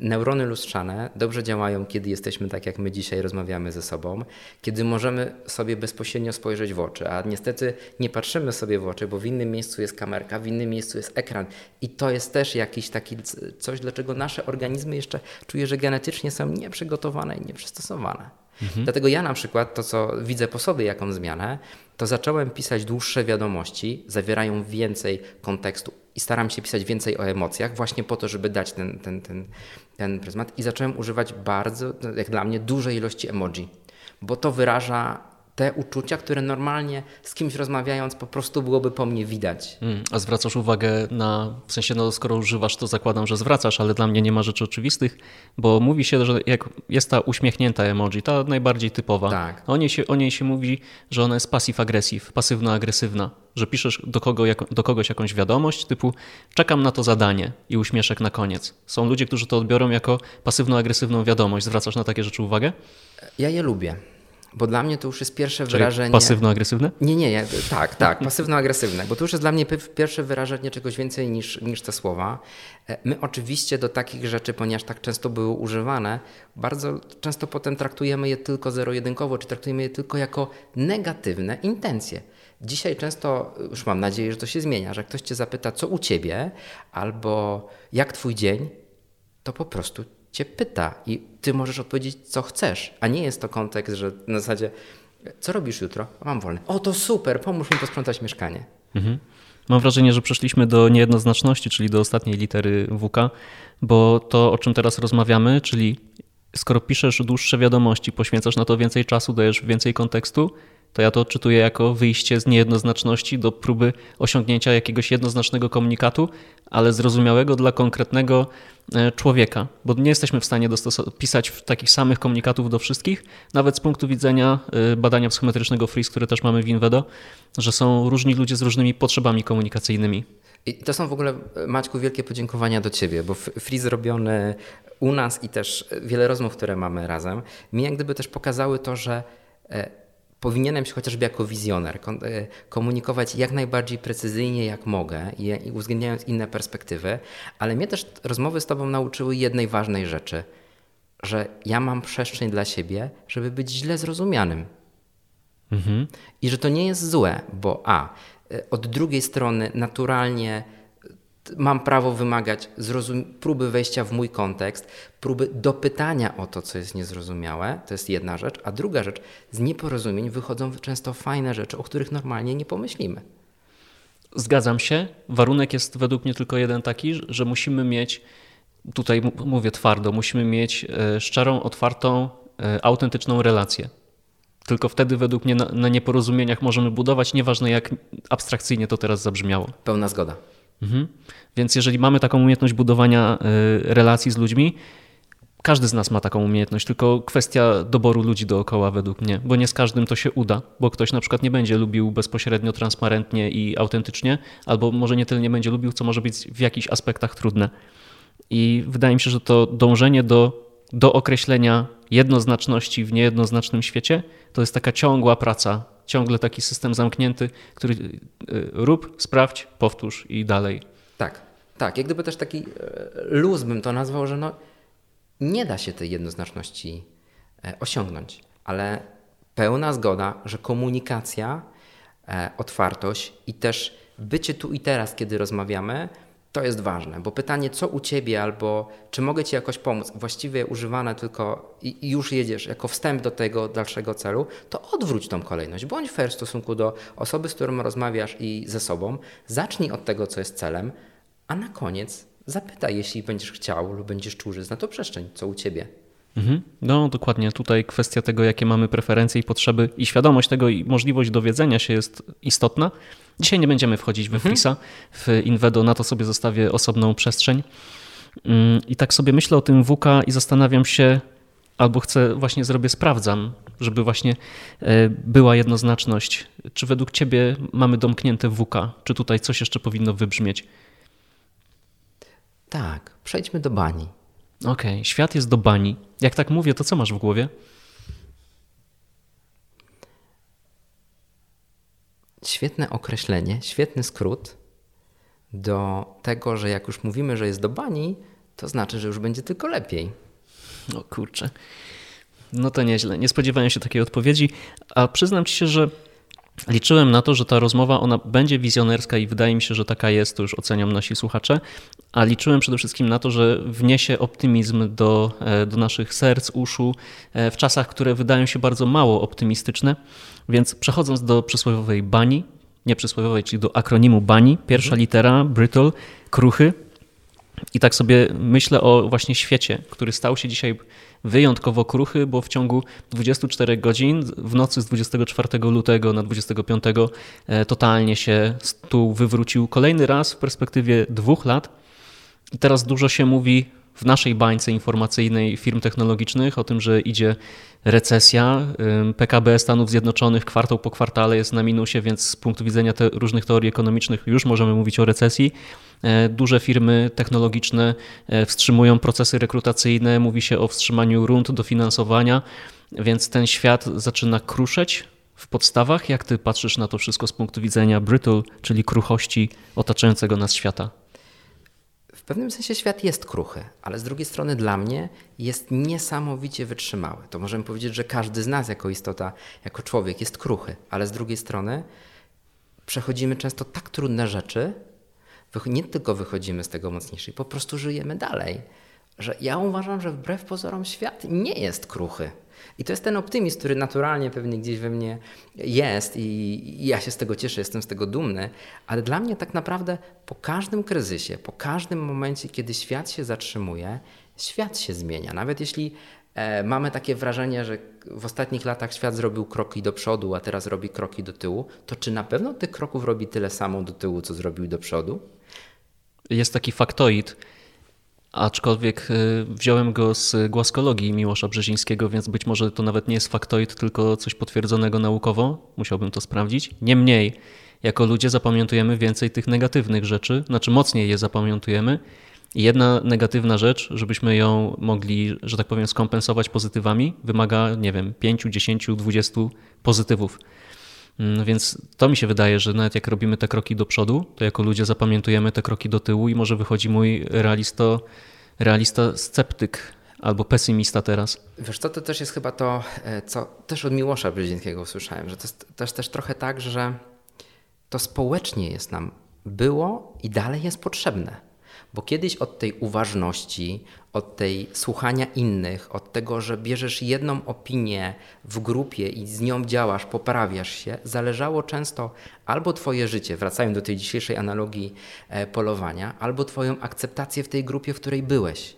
S2: neurony lustrzane dobrze działają, kiedy jesteśmy tak, jak my dzisiaj rozmawiamy ze sobą, kiedy możemy sobie bezpośrednio spojrzeć w oczy, a niestety nie patrzymy sobie w oczy, bo w innym miejscu jest kamerka, w innym miejscu jest ekran i to jest też jakiś taki coś, dlaczego nasze organizmy jeszcze czuję, że genetycznie są nieprzygotowane i nieprzystosowane. Mhm. Dlatego ja na przykład to, co widzę po sobie, jaką zmianę, to zacząłem pisać dłuższe wiadomości, zawierają więcej kontekstu i staram się pisać więcej o emocjach, właśnie po to, żeby dać ten, ten, ten, ten pryzmat. I zacząłem używać bardzo, jak dla mnie, dużej ilości emoji, bo to wyraża te uczucia, które normalnie z kimś rozmawiając po prostu byłoby po mnie widać.
S1: Mm, a zwracasz uwagę na, w sensie no skoro używasz, to zakładam, że zwracasz, ale dla mnie nie ma rzeczy oczywistych, bo mówi się, że jak jest ta uśmiechnięta emoji, ta najbardziej typowa, tak. o, niej się, o niej się mówi, że ona jest passive-aggressive, pasywno-agresywna, że piszesz do, kogo, do kogoś jakąś wiadomość typu czekam na to zadanie i uśmieszek na koniec. Są ludzie, którzy to odbiorą jako pasywno-agresywną wiadomość. Zwracasz na takie rzeczy uwagę?
S2: Ja je lubię. Bo dla mnie to już jest pierwsze
S1: Czyli
S2: wyrażenie.
S1: Pasywno-agresywne?
S2: Nie, nie, nie, tak, tak, pasywno-agresywne, bo to już jest dla mnie pierwsze wyrażenie czegoś więcej niż, niż te słowa. E, my oczywiście do takich rzeczy, ponieważ tak często były używane, bardzo często potem traktujemy je tylko zero-jedynkowo, czy traktujemy je tylko jako negatywne intencje. Dzisiaj często, już mam nadzieję, że to się zmienia, że ktoś cię zapyta, co u ciebie, albo jak twój dzień, to po prostu cię pyta i ty możesz odpowiedzieć, co chcesz, a nie jest to kontekst, że na zasadzie, co robisz jutro? Mam wolne. O, to super, pomóż mi posprzątać mieszkanie. Mhm.
S1: Mam wrażenie, że przeszliśmy do niejednoznaczności, czyli do ostatniej litery WK, bo to, o czym teraz rozmawiamy, czyli skoro piszesz dłuższe wiadomości, poświęcasz na to więcej czasu, dajesz więcej kontekstu, to ja to odczytuję jako wyjście z niejednoznaczności do próby osiągnięcia jakiegoś jednoznacznego komunikatu, ale zrozumiałego dla konkretnego e, człowieka, bo nie jesteśmy w stanie pisać takich samych komunikatów do wszystkich, nawet z punktu widzenia e, badania psychometrycznego FRIS, które też mamy w Invedo, że są różni ludzie z różnymi potrzebami komunikacyjnymi.
S2: I to są w ogóle, Maćku, wielkie podziękowania do Ciebie, bo free zrobiony u nas i też wiele rozmów, które mamy razem, mi jak gdyby też pokazały to, że e, powinienem się chociażby jako wizjoner e, komunikować jak najbardziej precyzyjnie, jak mogę i uwzględniając inne perspektywy, ale mnie też rozmowy z Tobą nauczyły jednej ważnej rzeczy, że ja mam przestrzeń dla siebie, żeby być źle zrozumianym. Mhm. I że to nie jest złe, bo a, e, od drugiej strony naturalnie mam prawo wymagać próby wejścia w mój kontekst, próby dopytania o to, co jest niezrozumiałe, to jest jedna rzecz, a druga rzecz, z nieporozumień wychodzą często fajne rzeczy, o których normalnie nie pomyślimy.
S1: Zgadzam się. Warunek jest według mnie tylko jeden taki, że musimy mieć, tutaj mówię twardo, musimy mieć e, szczerą, otwartą, e, autentyczną relację. Tylko wtedy według mnie na, na nieporozumieniach możemy budować, nieważne jak abstrakcyjnie to teraz zabrzmiało.
S2: Pełna zgoda.
S1: Mhm. Więc jeżeli mamy taką umiejętność budowania y, relacji z ludźmi, każdy z nas ma taką umiejętność, tylko kwestia doboru ludzi dookoła według mnie, bo nie z każdym to się uda, bo ktoś na przykład nie będzie lubił bezpośrednio, transparentnie i autentycznie, albo może nie tyle nie będzie lubił, co może być w jakichś aspektach trudne. I wydaje mi się, że to dążenie do, do określenia jednoznaczności w niejednoznacznym świecie to jest taka ciągła praca ciągle taki system zamknięty, który y, rób, sprawdź, powtórz i dalej.
S2: Tak, tak. Jak gdyby też taki e, luz bym to nazwał, że no, nie da się tej jednoznaczności e, osiągnąć, ale pełna zgoda, że komunikacja, e, otwartość i też bycie tu i teraz, kiedy rozmawiamy, to jest ważne, bo pytanie, co u ciebie, albo czy mogę ci jakoś pomóc, właściwie używane tylko i, już jedziesz jako wstęp do tego dalszego celu, to odwróć tą kolejność. Bądź fair w stosunku do osoby, z którą rozmawiasz i ze sobą. Zacznij od tego, co jest celem, a na koniec zapytaj, jeśli będziesz chciał lub będziesz czuł, że zna to przestrzeń, co u ciebie.
S1: Mhm. No dokładnie, tutaj kwestia tego, jakie mamy preferencje i potrzeby i świadomość tego i możliwość dowiedzenia się jest istotna. Dzisiaj nie będziemy wchodzić we mhm. Frisa, w Invedo, na to sobie zostawię osobną przestrzeń. Mm, I tak sobie myślę o tym WK i zastanawiam się, albo chcę, właśnie zrobię, sprawdzam, żeby właśnie e, była jednoznaczność. Czy według Ciebie mamy domknięte WK? Czy tutaj coś jeszcze powinno wybrzmieć?
S2: Tak, przejdźmy do bani.
S1: Okej, okay. świat jest do bani. Jak tak mówię, to co masz w głowie?
S2: Świetne określenie, świetny skrót do tego, że jak już mówimy, że jest do bani, to znaczy, że już będzie tylko lepiej.
S1: O kurczę. No to nieźle. Nie spodziewałem się takiej odpowiedzi, a przyznam ci się, że Liczyłem na to, że ta rozmowa ona będzie wizjonerska i wydaje mi się, że taka jest, to już oceniam nasi słuchacze, a liczyłem przede wszystkim na to, że wniesie optymizm do, e, do naszych serc, uszu e, w czasach, które wydają się bardzo mało optymistyczne. Więc przechodząc do przysłowiowej bani, nie przysłowiowej, czyli do akronimu bani, pierwsza mhm. litera, brittle, kruchy. I tak sobie myślę o właśnie świecie, który stał się dzisiaj wyjątkowo kruchy, bo w ciągu 24 godzin w nocy z 24 lutego na 25 e, totalnie się stół wywrócił kolejny raz w perspektywie dwóch lat. I teraz dużo się mówi w naszej bańce informacyjnej firm technologicznych o tym, że idzie recesja. PKB Stanów Zjednoczonych kwartał po kwartale jest na minusie, więc z punktu widzenia te różnych teorii ekonomicznych już możemy mówić o recesji. E, duże firmy technologiczne e, wstrzymują procesy rekrutacyjne, mówi się o wstrzymaniu rund dofinansowania, więc ten świat zaczyna kruszeć w podstawach. Jak ty patrzysz na to wszystko z punktu widzenia brittle, czyli kruchości otaczającego nas świata?
S2: W pewnym sensie świat jest kruchy, ale z drugiej strony dla mnie jest niesamowicie wytrzymały. To możemy powiedzieć, że każdy z nas jako istota, jako człowiek jest kruchy, ale z drugiej strony przechodzimy często tak trudne rzeczy, nie tylko wychodzimy z tego mocniejszy, po prostu żyjemy dalej. Że ja uważam, że wbrew pozorom świat nie jest kruchy. I to jest ten optymizm, który naturalnie pewnie gdzieś we mnie jest i, ja się z tego cieszę, jestem z tego dumny, ale dla mnie tak naprawdę po każdym kryzysie, po każdym momencie, kiedy świat się zatrzymuje, świat się zmienia. Nawet jeśli e, mamy takie wrażenie, że w ostatnich latach świat zrobił kroki do przodu, a teraz robi kroki do tyłu, to czy na pewno tych kroków robi tyle samo do tyłu, co zrobił do przodu?
S1: Jest taki faktoid, Aczkolwiek y, wziąłem go z głaskologii Miłosza Brzezińskiego, więc być może to nawet nie jest faktoid, tylko coś potwierdzonego naukowo. Musiałbym to sprawdzić. Niemniej, jako ludzie zapamiętujemy więcej tych negatywnych rzeczy, znaczy mocniej je zapamiętujemy. I jedna negatywna rzecz, żebyśmy ją mogli, że tak powiem, skompensować pozytywami, wymaga, nie wiem, 5, 10, 20 pozytywów. Mm, więc to mi się wydaje, że nawet jak robimy te kroki do przodu, to jako ludzie zapamiętujemy te kroki do tyłu i może wychodzi mój realisto, realista sceptyk albo pesymista teraz.
S2: Wiesz co, to też jest chyba to, e, co też od Miłosza Brydzińskiego usłyszałem, że to jest też, też trochę tak, że to społecznie jest nam było i dalej jest potrzebne. Bo kiedyś od tej uważności, od tej słuchania innych, od tego, że bierzesz jedną opinię w grupie i z nią działasz, poprawiasz się, zależało często albo Twoje życie, wracając do tej dzisiejszej analogii e, polowania, albo Twoją akceptację w tej grupie, w której byłeś.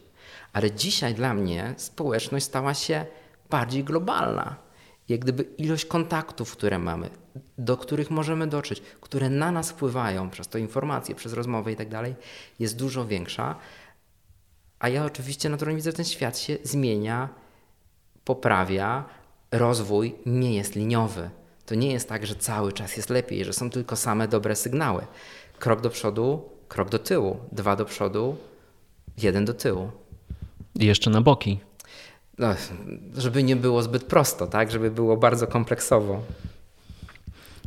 S2: Ale dzisiaj dla mnie społeczność stała się bardziej globalna jak gdyby ilość kontaktów, które mamy, do których możemy dotrzeć, które na nas wpływają przez to informacje, przez rozmowę i tak dalej, jest dużo większa. A ja oczywiście naturalnie widzę, że ten świat się zmienia, poprawia, rozwój nie jest liniowy. To nie jest tak, że cały czas jest lepiej, że są tylko same dobre sygnały. Krok do przodu, krok do tyłu, dwa do przodu, jeden do tyłu.
S1: I jeszcze na boki
S2: no, żeby nie było zbyt prosto, tak? żeby było bardzo kompleksowo.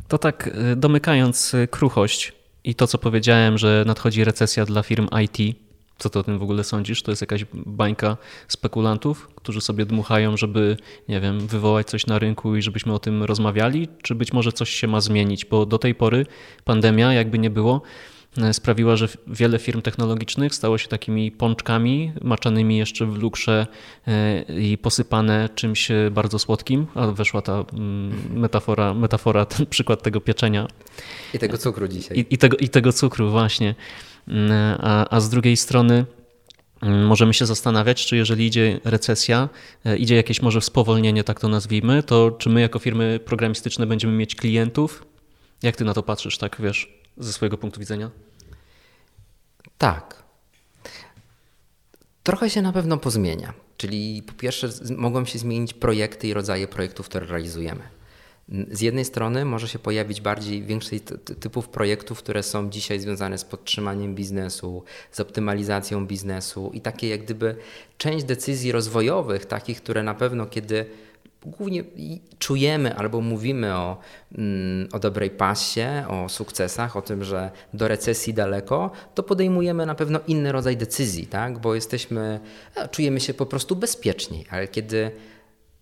S1: To tak y, domykając y, kruchość i to, co powiedziałem, że nadchodzi recesja dla firm IT, co ty o tym w ogóle sądzisz? To jest jakaś bańka spekulantów, którzy sobie dmuchają, żeby, nie wiem, wywołać coś na rynku i żebyśmy o tym rozmawiali? Czy być może coś się ma zmienić? Bo do tej pory pandemia, jakby nie było, E, sprawiła, że wiele firm technologicznych stało się takimi pączkami, maczanymi jeszcze w lukrze e, i posypane czymś e, bardzo słodkim, a weszła ta mm, metafora, metafora ten przykład tego pieczenia.
S2: I tego cukru dzisiaj.
S1: I, i tego, i tego cukru właśnie. Mm, a, a z drugiej strony mm, możemy się zastanawiać, czy jeżeli idzie recesja, idzie jakieś może spowolnienie, tak to nazwijmy, to czy my jako firmy programistyczne będziemy mieć klientów? Jak ty na to patrzysz, tak wiesz? ze swojego punktu widzenia?
S2: Tak. Trochę się na pewno pozmienia. Czyli po pierwsze mogą się zmienić projekty i rodzaje projektów, które realizujemy. Z jednej strony może się pojawić bardziej większej typów projektów, które są dzisiaj związane z podtrzymaniem biznesu, z optymalizacją biznesu i takie jak gdyby część decyzji rozwojowych, takich, które na pewno kiedy głównie czujemy albo mówimy o, mm, o dobrej pasie, o sukcesach, o tym, że do recesji daleko, to podejmujemy na pewno inny rodzaj decyzji, tak? bo jesteśmy, e, czujemy się po prostu bezpieczniej, ale kiedy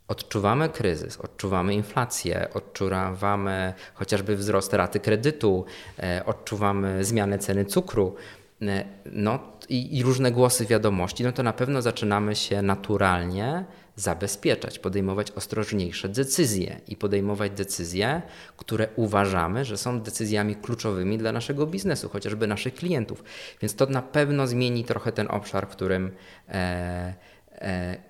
S2: odczuwamy kryzys, odczuwamy inflację, odczuwamy chociażby wzrost raty kredytu, e, odczuwamy zmianę ceny cukru, e, no i, i różne głosy wiadomości, no to na pewno zaczynamy się naturalnie zabezpieczać, podejmować ostrożniejsze decyzje i podejmować decyzje, które uważamy, że są decyzjami kluczowymi dla naszego biznesu, chociażby naszych klientów. Więc to na pewno zmieni trochę ten obszar, w którym. E,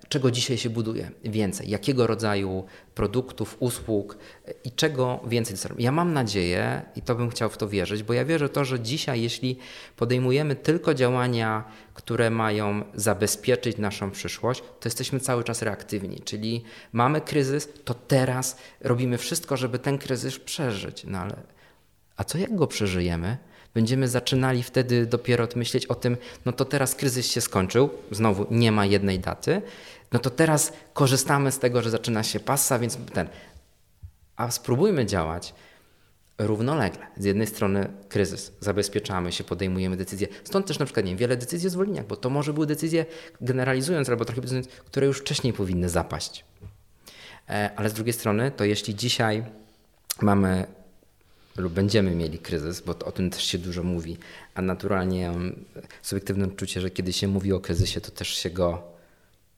S2: czego dzisiaj się buduje więcej, jakiego rodzaju produktów, usług e, i czego więcej. Ja mam nadzieję i to bym chciał w to wierzyć, bo ja wierzę to, że dzisiaj, jeśli podejmujemy tylko działania, które mają zabezpieczyć naszą przyszłość, to jesteśmy cały czas reaktywni, czyli mamy kryzys, to teraz robimy wszystko, żeby ten kryzys przeżyć. No ale a co jak go przeżyjemy? Będziemy zaczynali wtedy dopiero myśleć o tym, no to teraz kryzys się skończył, znowu nie ma jednej daty, no to teraz korzystamy z tego, że zaczyna się passa, więc ten. A spróbujmy działać równolegle. Z jednej strony kryzys, zabezpieczamy się, podejmujemy decyzje. Stąd też na przykład nie wiem, wiele decyzji o zwolnieniach, bo to może były decyzje, generalizując albo trochę które już wcześniej powinny zapaść. E, ale z drugiej strony, to jeśli dzisiaj mamy lub będziemy mieli kryzys, bo o tym też się dużo mówi, a naturalnie mam subiektywne odczucie, że kiedy się mówi o kryzysie, to też się go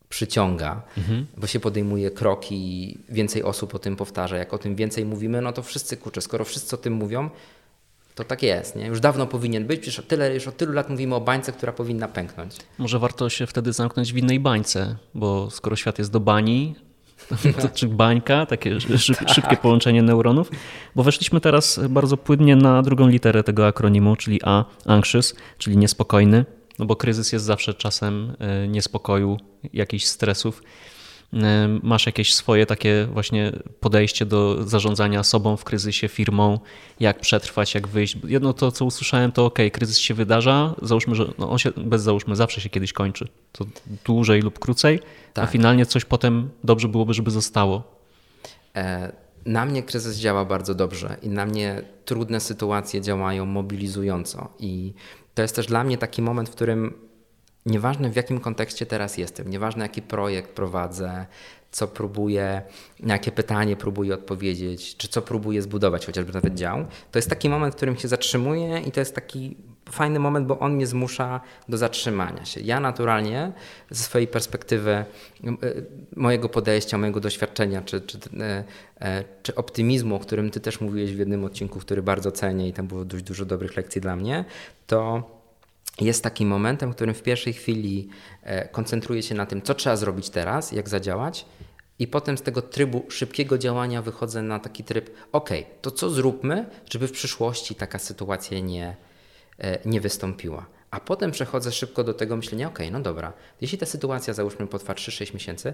S2: przyciąga, mhm. bo się podejmuje kroki, więcej osób o tym powtarza. Jak o tym więcej mówimy, no to wszyscy kurczę, skoro wszyscy o tym mówią, to tak jest. Nie? Już dawno powinien być, przecież tyle, już od tylu lat mówimy o bańce, która powinna pęknąć.
S1: Może warto się wtedy zamknąć w innej bańce, bo skoro świat jest do bani, [LAUGHS] to, czy bańka, takie szyb, tak. szybkie połączenie neuronów, bo weszliśmy teraz bardzo płynnie na drugą literę tego akronimu, czyli A, anxious, czyli niespokojny. no bo kryzys jest zawsze czasem e, niespodziewania, jakichś stresów. Masz jakieś swoje takie właśnie podejście do zarządzania sobą w kryzysie, firmą, jak przetrwać, jak wyjść. Jedno to, co usłyszałem, to ok, kryzys się wydarza, załóżmy, że no on się, bez załóżmy, zawsze się kiedyś kończy. To dłużej lub krócej, tak. a finalnie coś potem dobrze byłoby, żeby zostało.
S2: E, na mnie kryzys działa bardzo dobrze i na mnie trudne sytuacje działają mobilizująco. I to jest też dla mnie taki moment, w którym Nieważne w jakim kontekście teraz jestem, nieważne jaki projekt prowadzę, co próbuję, na jakie pytanie próbuję odpowiedzieć, czy co próbuję zbudować, chociażby nawet dział, to jest taki moment, w którym się zatrzymuję i to jest taki fajny moment, bo on mnie zmusza do zatrzymania się. Ja naturalnie ze swojej perspektywy, e, mojego podejścia, mojego doświadczenia, czy, czy, e, e, czy optymizmu, o którym Ty też mówiłeś w jednym odcinku, który bardzo cenię i tam było dość dużo dobrych lekcji dla mnie, to jest takim momentem, w którym w pierwszej chwili e, koncentruję się na tym, co trzeba zrobić teraz, jak zadziałać, i potem z tego trybu szybkiego działania wychodzę na taki tryb, ok, to co zróbmy, żeby w przyszłości taka sytuacja nie, e, nie wystąpiła. A potem przechodzę szybko do tego myślenia, ok, no dobra, jeśli ta sytuacja załóżmy potrwa 3-6 miesięcy,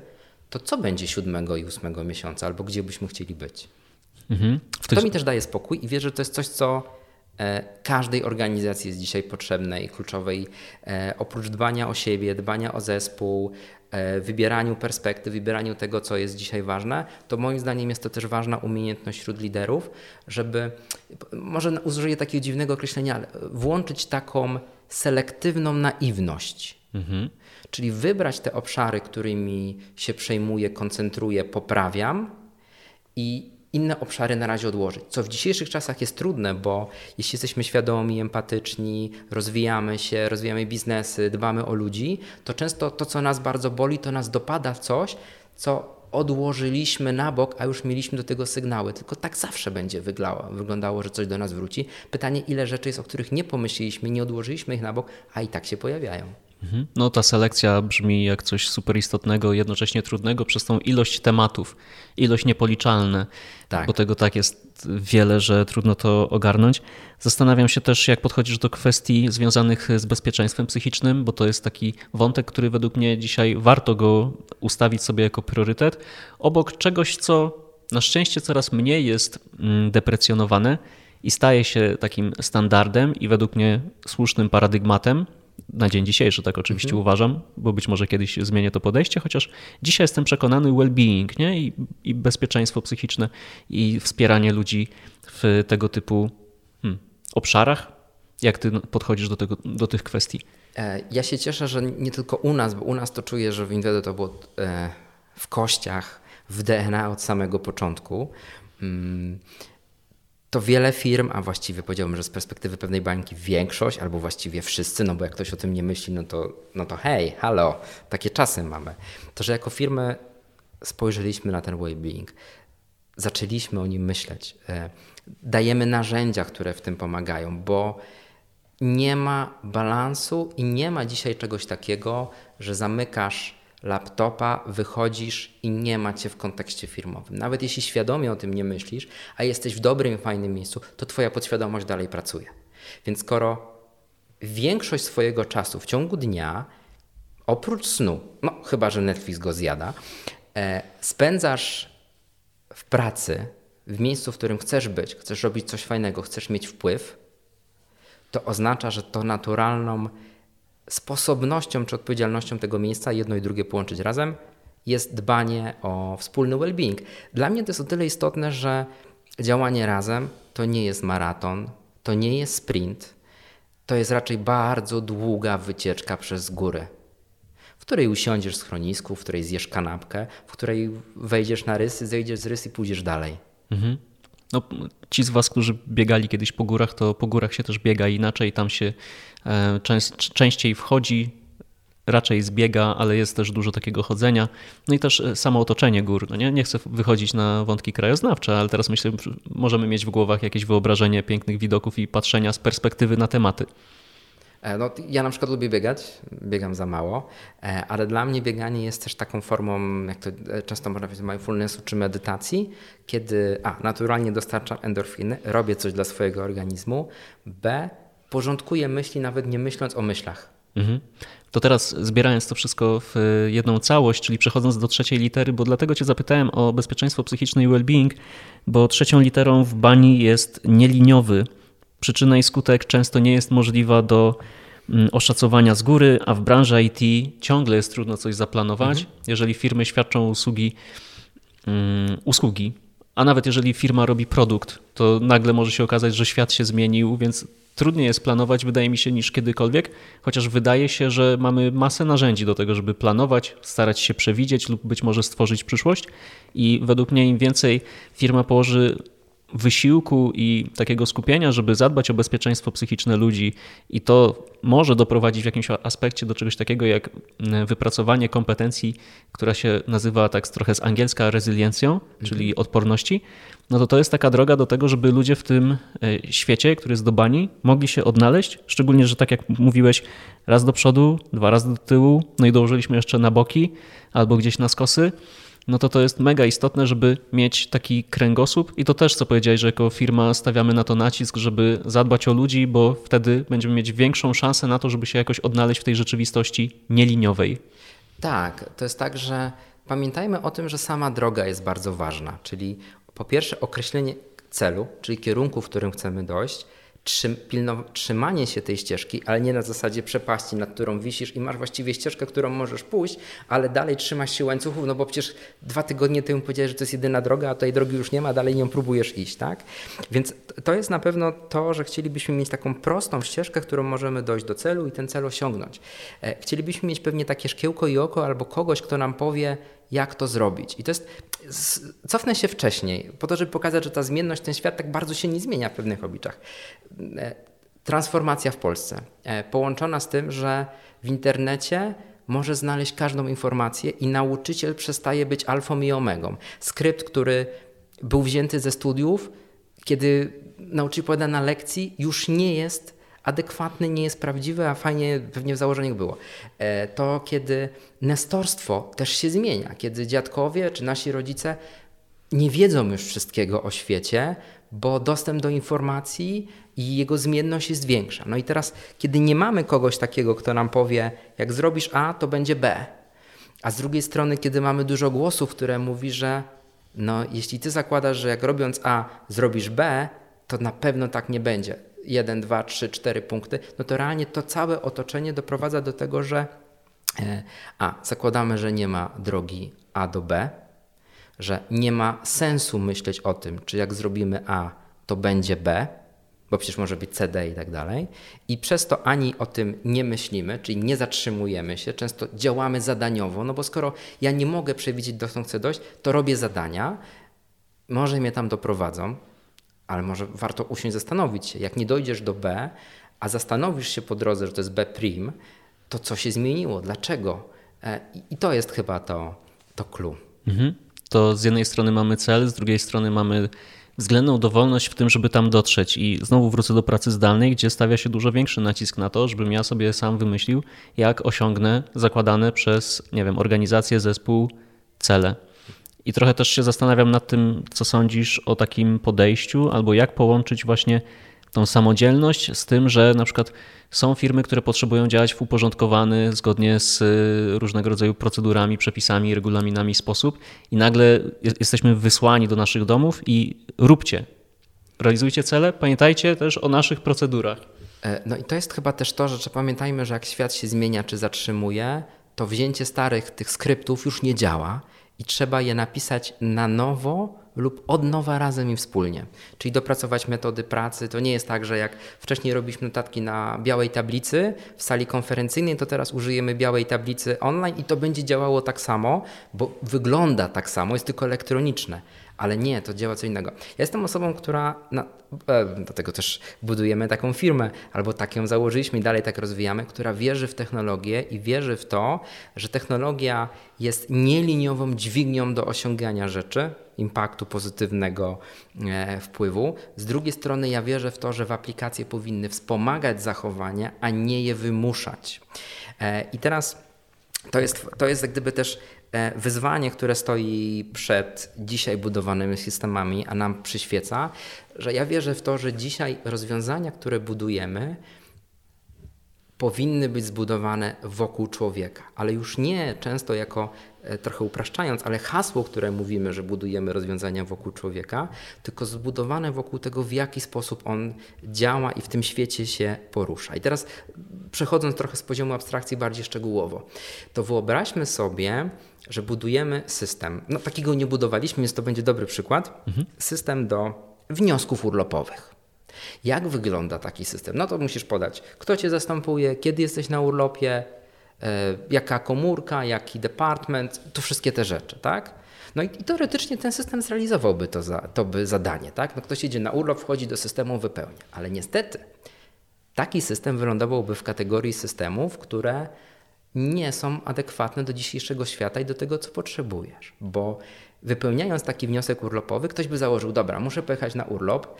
S2: to co będzie 7 i 8 miesiąca, albo gdzie byśmy chcieli być? Mhm. To mi też daje spokój i wierzę, że to jest coś, co każdej organizacji jest dzisiaj potrzebne i kluczowej. E, oprócz dbania o siebie, dbania o zespół, e, wybieraniu perspektyw, wybieraniu tego, co jest dzisiaj ważne, to moim zdaniem jest to też ważna umiejętność wśród liderów, żeby, może użyję takiego dziwnego określenia, ale włączyć taką selektywną naiwność. Mhm. Czyli wybrać te obszary, którymi się przejmuję, koncentruję, poprawiam i inne obszary na razie odłożyć. Co w dzisiejszych czasach jest trudne, bo jeśli jesteśmy świadomi, empatyczni, rozwijamy się, rozwijamy biznesy, dbamy o ludzi, to często to, co nas bardzo boli, to nas dopada w coś, co odłożyliśmy na bok, a już mieliśmy do tego sygnały. Tylko tak zawsze będzie wyglądało, że coś do nas wróci. Pytanie, ile rzeczy jest, o których nie pomyśleliśmy, nie odłożyliśmy ich na bok, a i tak się pojawiają.
S1: Mhm. No ta selekcja brzmi jak coś super istotnego, jednocześnie trudnego przez tą ilość tematów, ilość niepoliczalne, tak. bo tego tak jest wiele, że trudno to ogarnąć. Zastanawiam się też, jak podchodzisz do kwestii związanych z bezpieczeństwem psychicznym, bo to jest taki wątek, który według mnie dzisiaj warto go ustawić sobie jako priorytet, obok czegoś, co na szczęście coraz mniej jest mm, deprecjonowane i staje się takim standardem i według mnie słusznym paradygmatem na dzień dzisiejszy, tak oczywiście mhm. uważam, bo być może kiedyś zmienię to podejście, chociaż dzisiaj jestem przekonany well-being nie? I, I, bezpieczeństwo psychiczne i wspieranie ludzi w tego typu hmm, obszarach. Jak ty podchodzisz do, tego, do tych kwestii?
S2: E, ja się cieszę, że nie tylko u nas, bo u nas to czuję, że w Inwedo to było e, w kościach, w DNA od samego początku. Mm, to wiele firm, a właściwie powiedziałbym, że z perspektywy pewnej bańki większość, albo właściwie wszyscy, no bo jak ktoś o tym nie myśli, no to, no to hej, halo, takie czasy mamy. To, że jako firmy spojrzeliśmy na ten well-being, zaczęliśmy o nim myśleć, e, dajemy narzędzia, które w tym pomagają, bo nie ma balansu i nie ma dzisiaj czegoś takiego, że zamykasz laptopa, wychodzisz i nie ma cię w kontekście firmowym. Nawet jeśli świadomie o tym nie myślisz, a jesteś w dobrym, fajnym miejscu, to twoja podświadomość dalej pracuje. Więc skoro większość swojego czasu w ciągu dnia, oprócz snu, no chyba, że Netflix go zjada, e, spędzasz w pracy, w miejscu, w którym chcesz być, chcesz robić coś fajnego, chcesz mieć wpływ, to oznacza, że to naturalną sposobnością czy odpowiedzialnością tego miejsca, jedno i drugie połączyć razem, jest dbanie o wspólny well-being. Dla mnie to jest o tyle istotne, że działanie razem to nie jest maraton, to nie jest sprint, to jest raczej bardzo długa wycieczka przez góry, w której usiądziesz w schronisku, w której zjesz kanapkę, w której wejdziesz na rysy, zejdziesz z rys i pójdziesz dalej. Mhm.
S1: No, ci z Was, którzy biegali kiedyś po górach, to po górach się też biega inaczej. Tam się częściej wchodzi, raczej zbiega, ale jest też dużo takiego chodzenia. No i też e, samo otoczenie gór. No nie? nie chcę wychodzić na wątki krajoznawcze, ale teraz myślę, możemy mieć w głowach jakieś wyobrażenie pięknych widoków i patrzenia z perspektywy na tematy.
S2: E, no, ja na przykład lubię biegać, biegam za mało, e, ale dla mnie bieganie jest też taką formą, jak to e, często można powiedzieć, mindfulnessu czy medytacji, kiedy A, naturalnie dostarczam endorfiny, robię coś dla swojego organizmu, B, porządkuję myśli nawet nie myśląc o myślach.
S1: Mhm. To teraz zbierając to wszystko w jedną całość, czyli przechodząc do trzeciej litery, bo dlatego Cię zapytałem o bezpieczeństwo psychiczne i well-being, bo trzecią literą w bani jest nieliniowy. Przyczyna i skutek często nie jest możliwa do mm, oszacowania z góry, a w branży IT ciągle jest trudno coś zaplanować. Mhm. Jeżeli firmy świadczą usługi, um, usługi, a nawet jeżeli firma robi produkt, to nagle może się okazać, że świat się zmienił, więc trudniej jest planować, wydaje mi się, niż kiedykolwiek, chociaż wydaje się, że mamy masę narzędzi do tego, żeby planować, starać się przewidzieć lub być może stworzyć przyszłość. I według mnie im więcej firma położy wysiłku i takiego skupienia, żeby zadbać o bezpieczeństwo psychiczne ludzi, i to może doprowadzić w jakimś aspekcie do czegoś takiego jak mm, wypracowanie kompetencji, która się nazywa tak trochę z angielska rezyliencją, mhm. czyli odporności, no to to jest taka droga do tego, żeby ludzie w tym e, świecie, który jest do bani, mogli się odnaleźć. Szczególnie, że tak jak mówiłeś, raz do przodu, dwa razy do tyłu, no i dołożyliśmy jeszcze na boki albo gdzieś na skosy no to to jest mega istotne, żeby mieć taki kręgosłup i to też, co powiedziałeś, że jako firma stawiamy na to nacisk, żeby zadbać o ludzi, bo wtedy będziemy mieć większą szansę na to, żeby się jakoś odnaleźć w tej rzeczywistości nieliniowej.
S2: Tak, to jest tak, że pamiętajmy o tym, że sama droga jest bardzo ważna, czyli po pierwsze określenie celu, czyli kierunku, w którym chcemy dojść, trzymanie się tej ścieżki, ale nie na zasadzie przepaści, nad którą wisisz i masz właściwie ścieżkę, którą możesz pójść, ale dalej trzymasz się łańcuchów, no bo przecież dwa tygodnie temu powiedziałeś, że to jest jedyna droga, a tej drogi już nie ma, dalej nią próbujesz iść, tak? Więc to jest na pewno to, że chcielibyśmy mieć taką prostą ścieżkę, którą możemy dojść do celu i ten cel osiągnąć. E, chcielibyśmy mieć pewnie takie szkiełko i oko albo kogoś, kto nam powie, jak to zrobić. I to jest, cofnę się wcześniej, po to, żeby pokazać, że ta zmienność, ten świat tak bardzo się nie zmienia w pewnych obliczach. E, transformacja w Polsce, e, połączona z tym, że w internecie może znaleźć każdą informację i nauczyciel przestaje być alfą i omegą. Skrypt, który był wzięty ze studiów, kiedy nauczyciel powiada na lekcji, już nie jest adekwatny, nie jest prawdziwy, a fajnie pewnie w założeniach było. E, to kiedy nestorstwo też się zmienia, kiedy dziadkowie czy nasi rodzice nie wiedzą już wszystkiego o świecie, bo dostęp do informacji i jego zmienność jest większa. No i teraz, kiedy nie mamy kogoś takiego, kto nam powie, jak zrobisz A, to będzie B, a z drugiej strony, kiedy mamy dużo głosów, które mówi, że no, jeśli ty zakładasz, że jak robiąc A zrobisz B, to na pewno tak nie będzie. 1, 2, 3, 4 punkty, no to realnie to całe otoczenie doprowadza do tego, że e, a zakładamy, że nie ma drogi A do B, że nie ma sensu myśleć o tym, czy jak zrobimy A, to będzie B, bo przecież może być CD i tak dalej. I przez to ani o tym nie myślimy, czyli nie zatrzymujemy się, często działamy zadaniowo, no bo skoro ja nie mogę przewidzieć, dokąd chcę dojść, to robię zadania, może mnie tam doprowadzą, ale może warto usiąść zastanowić się, jak nie dojdziesz do B, a zastanowisz się po drodze, że to jest B prim, to co się zmieniło, dlaczego? E, I to jest chyba to, to clue. Mhm.
S1: To z jednej strony mamy cel, z drugiej strony mamy względną dowolność w tym, żeby tam dotrzeć. I znowu wrócę do pracy zdalnej, gdzie stawia się dużo większy nacisk na to, żebym ja sobie sam wymyślił, jak osiągnę zakładane przez, nie wiem, organizację, zespół cele. I trochę też się zastanawiam nad tym, co sądzisz o takim podejściu, albo jak połączyć właśnie tą samodzielność z tym, że na przykład są firmy, które potrzebują działać w uporządkowany, zgodnie z y, różnego rodzaju procedurami, przepisami, regulaminami sposób, i nagle jesteśmy wysłani do naszych domów i róbcie, realizujcie cele, pamiętajcie też o naszych procedurach.
S2: E, no i to jest chyba też to, że pamiętajmy, że jak świat się zmienia czy zatrzymuje, to wzięcie starych tych skryptów już nie działa i trzeba je napisać na nowo lub od nowa razem i wspólnie. Czyli dopracować metody pracy. To nie jest tak, że jak wcześniej robiliśmy notatki na białej tablicy w sali konferencyjnej, to teraz użyjemy białej tablicy online i to będzie działało tak samo, bo wygląda tak samo, jest tylko elektroniczne. Ale nie, to działa co innego. Ja jestem osobą, która, e, dlatego też budujemy taką firmę, albo tak ją założyliśmy i dalej tak rozwijamy, która wierzy w technologię i wierzy w to, że technologia jest nieliniową dźwignią do osiągania rzeczy, impaktu pozytywnego e, wpływu. Z drugiej strony ja wierzę w to, że w aplikacje powinny wspomagać zachowania, a nie je wymuszać. E, I teraz to jest, to jest jak gdyby też wyzwanie, które stoi przed dzisiaj budowanymi systemami, a nam przyświeca, że ja wierzę w to, że dzisiaj rozwiązania, które budujemy, powinny być zbudowane wokół człowieka, ale już nie często jako, e, trochę upraszczając, ale hasło, które mówimy, że budujemy rozwiązania wokół człowieka, tylko zbudowane wokół tego, w jaki sposób on działa i w tym świecie się porusza. I teraz przechodząc trochę z poziomu abstrakcji bardziej szczegółowo, to wyobraźmy sobie, że budujemy system. No takiego nie budowaliśmy, więc to będzie dobry przykład. Mhm. System do wniosków urlopowych. Jak wygląda taki system? No to musisz podać, kto cię zastępuje, kiedy jesteś na urlopie, e, jaka komórka, jaki department, to wszystkie te rzeczy, tak? No i, i teoretycznie ten system zrealizowałby to, za, to by zadanie, tak? No ktoś idzie na urlop, wchodzi do systemu, wypełnia. Ale niestety taki system wylądowałby w kategorii systemów, które nie są adekwatne do dzisiejszego świata i do tego, co potrzebujesz. Bo wypełniając taki wniosek urlopowy, ktoś by założył, dobra, muszę pojechać na urlop,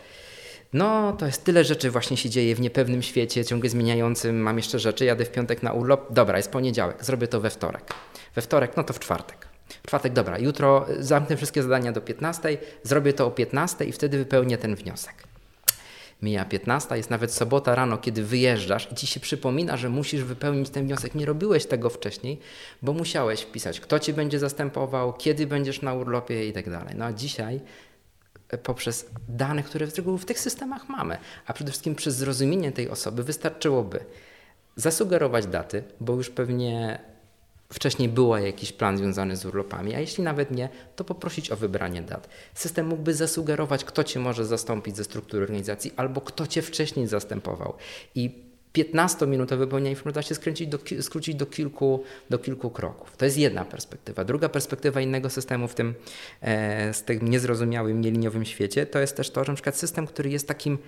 S2: no, to jest tyle rzeczy właśnie się dzieje w niepewnym świecie, ciągle zmieniającym. Mam jeszcze rzeczy, jadę w piątek na urlop. Dobra, jest poniedziałek, zrobię to we wtorek. We wtorek, no to w czwartek. W czwartek, dobra, jutro zamknę wszystkie zadania do 15, zrobię to o 15 i wtedy wypełnię ten wniosek. Mija 15, jest nawet sobota rano, kiedy wyjeżdżasz i ci się przypomina, że musisz wypełnić ten wniosek. Nie robiłeś tego wcześniej, bo musiałeś wpisać, kto ci będzie zastępował, kiedy będziesz na urlopie i tak dalej. No a dzisiaj poprzez dane, które w tych systemach mamy, a przede wszystkim przez zrozumienie tej osoby wystarczyłoby zasugerować daty, bo już pewnie wcześniej był jakiś plan związany z urlopami, a jeśli nawet nie, to poprosić o wybranie dat. System mógłby zasugerować, kto cię może zastąpić ze struktury organizacji albo kto cię wcześniej zastępował. I 15-minutowe wypełnienie informacji da się skręcić do, skrócić do kilku, do kilku kroków. To jest jedna perspektywa. Druga perspektywa innego systemu w tym, e, z tym niezrozumiałym, nieliniowym świecie, to jest też to, że przykład system, który jest takim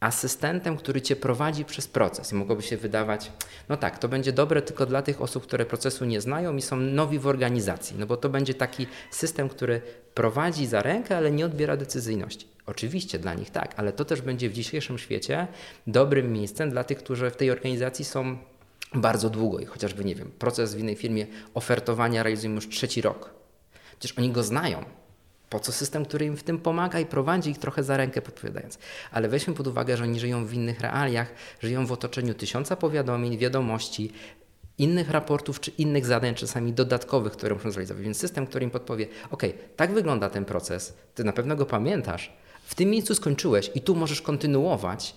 S2: asystentem, który cię prowadzi przez proces. I mogłoby się wydawać, no tak, to będzie dobre tylko dla tych osób, które procesu nie znają i są nowi w organizacji, no bo to będzie taki system, który prowadzi za rękę, ale nie odbiera decyzyjności. Oczywiście dla nich tak, ale to też będzie w dzisiejszym świecie dobrym miejscem dla tych, którzy w tej organizacji są bardzo długo i chociażby, nie wiem, proces w innej firmie ofertowania realizują już trzeci rok. Przecież oni go znają. Po co system, który im w tym pomaga i prowadzi ich trochę za rękę podpowiadając. Ale weźmy pod uwagę, że oni żyją w innych realiach, żyją w otoczeniu tysiąca powiadomień, wiadomości, innych raportów czy innych zadań, czasami dodatkowych, które muszą zrealizować. Więc system, który im podpowie, ok, tak wygląda ten proces, ty na pewno go pamiętasz, w tym miejscu skończyłeś i tu możesz kontynuować.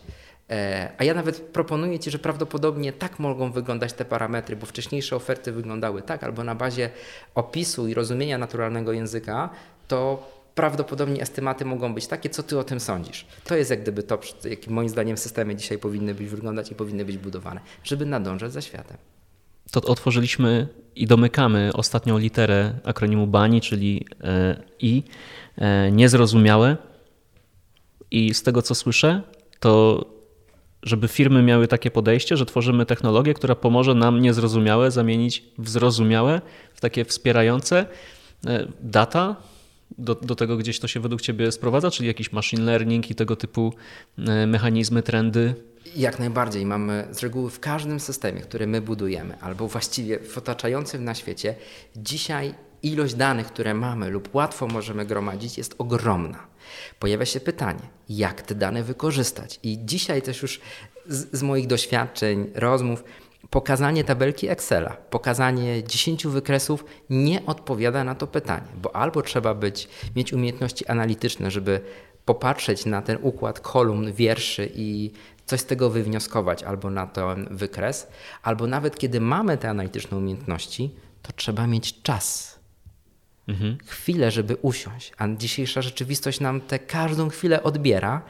S2: E, a ja nawet proponuję Ci, że prawdopodobnie tak mogą wyglądać te parametry, bo wcześniejsze oferty wyglądały tak, albo na bazie opisu i rozumienia naturalnego języka, to prawdopodobnie estymaty mogą być takie, co Ty o tym sądzisz. To jest jak gdyby to, jak moim zdaniem systemy dzisiaj powinny być wyglądać i powinny być budowane, żeby nadążać za światem.
S1: To otworzyliśmy i domykamy ostatnią literę akronimu BANI, czyli e, I, e, niezrozumiałe i z tego co słyszę, to żeby firmy miały takie podejście, że tworzymy technologię, która pomoże nam niezrozumiałe zamienić w zrozumiałe, w takie wspierające e, data. Do, do tego gdzieś to się według Ciebie sprowadza, czyli jakiś machine learning i tego typu e, mechanizmy, trendy?
S2: Jak najbardziej. Mamy z reguły w każdym systemie, który my budujemy, albo właściwie w otaczającym na świecie, dzisiaj ilość danych, które mamy lub łatwo możemy gromadzić, jest ogromna. Pojawia się pytanie, jak te dane wykorzystać? I dzisiaj też już z, z moich doświadczeń, rozmów, pokazanie tabelki Excela, pokazanie 10 wykresów nie odpowiada na to pytanie, bo albo trzeba być, mieć umiejętności analityczne, żeby popatrzeć na ten układ kolumn, wierszy i coś z tego wywnioskować, albo na ten wykres, albo nawet kiedy mamy te analityczne umiejętności, to trzeba mieć czas mhm. chwilę, żeby usiąść, a dzisiejsza rzeczywistość nam tę każdą chwilę odbiera.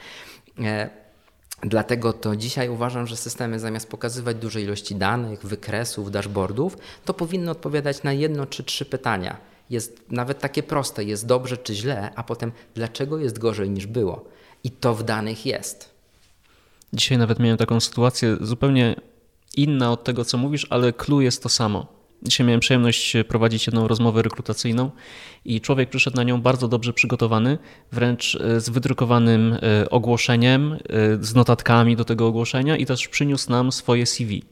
S2: Dlatego to dzisiaj uważam, że systemy zamiast pokazywać duże ilości danych, wykresów, dashboardów, to powinny odpowiadać na jedno czy trzy pytania. Jest nawet takie proste, jest dobrze czy źle, a potem dlaczego jest gorzej niż było. I to w danych jest.
S1: Dzisiaj nawet miałem taką sytuację zupełnie inna od tego, co mówisz, ale clue jest to samo Dzisiaj miałem przyjemność prowadzić jedną rozmowę rekrutacyjną i człowiek przyszedł na nią bardzo dobrze przygotowany, wręcz e, z wydrukowanym e, ogłoszeniem, e, z notatkami do tego ogłoszenia i też przyniósł nam swoje CV.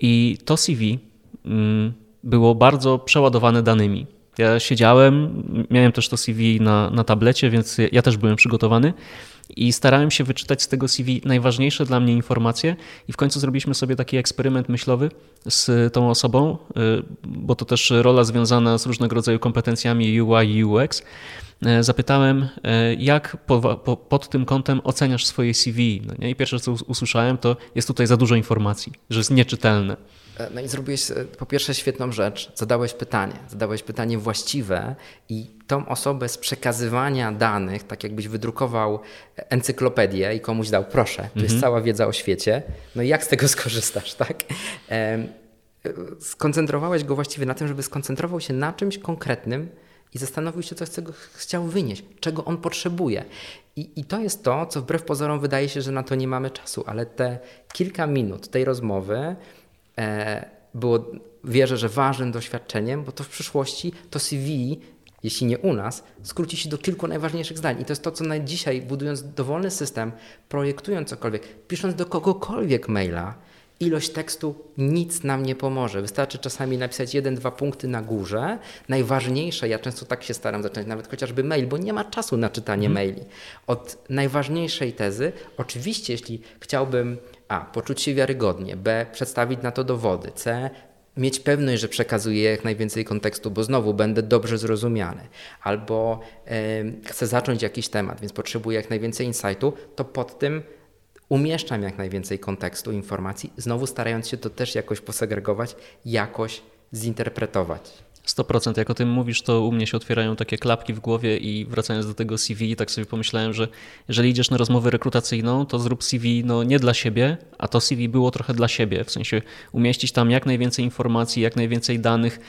S1: I to CV mm, było bardzo przeładowane danymi. Ja siedziałem, miałem też to CV na, na tablecie, więc ja też byłem przygotowany i starałem się wyczytać z tego CV najważniejsze dla mnie informacje i w końcu zrobiliśmy sobie taki eksperyment myślowy z tą osobą, y, bo to też rola związana z różnego rodzaju kompetencjami UI i UX. Y, zapytałem, y, jak po, po, pod tym kątem oceniasz swoje CV. No nie? I pierwsze, co usłyszałem, to jest tutaj za dużo informacji, że jest nieczytelne.
S2: E, no i zrobiłeś e, po pierwsze świetną rzecz, zadałeś pytanie, zadałeś pytanie właściwe i tą osobę z przekazywania danych, tak jakbyś wydrukował encyklopedię i komuś dał, proszę, jest mhm. cała wiedza o świecie, no i jak z tego skorzystasz, [LAUGHS] tak? Skoncentrowałeś go właściwie na tym, żeby skoncentrował się na czymś konkretnym i zastanowił się, co chce, chciał wynieść, czego on potrzebuje. I, I to jest to, co wbrew pozorom wydaje się, że na to nie mamy czasu, ale te kilka minut tej rozmowy było, wierzę, że ważnym doświadczeniem, bo to w przyszłości to CV, jeśli nie u nas, skróci się do kilku najważniejszych zdań. I to jest to, co na dzisiaj, budując dowolny system, projektując cokolwiek, pisząc do kogokolwiek maila, ilość tekstu nic nam nie pomoże. Wystarczy czasami napisać jeden, dwa punkty na górze. Najważniejsze, ja często tak się staram zacząć, nawet chociażby mail, bo nie ma czasu na czytanie mm. maili. Od najważniejszej tezy, oczywiście, jeśli chciałbym a. Poczuć się wiarygodnie. B. Przedstawić na to dowody. C. Mieć pewność, że przekazuję jak najwięcej kontekstu, bo znowu będę dobrze zrozumiany. Albo y, chcę zacząć jakiś temat, więc potrzebuję jak najwięcej insightu, to pod tym umieszczam jak najwięcej kontekstu, informacji, znowu starając się to też jakoś posegregować, jakoś zinterpretować.
S1: 100%. Jak o tym mówisz, to u mnie się otwierają takie klapki w głowie i wracając do tego CV, tak sobie pomyślałem, że jeżeli idziesz na rozmowę rekrutacyjną, to zrób CV no nie dla siebie, a to CV było trochę dla siebie, w sensie umieścić tam jak najwięcej informacji, jak najwięcej danych,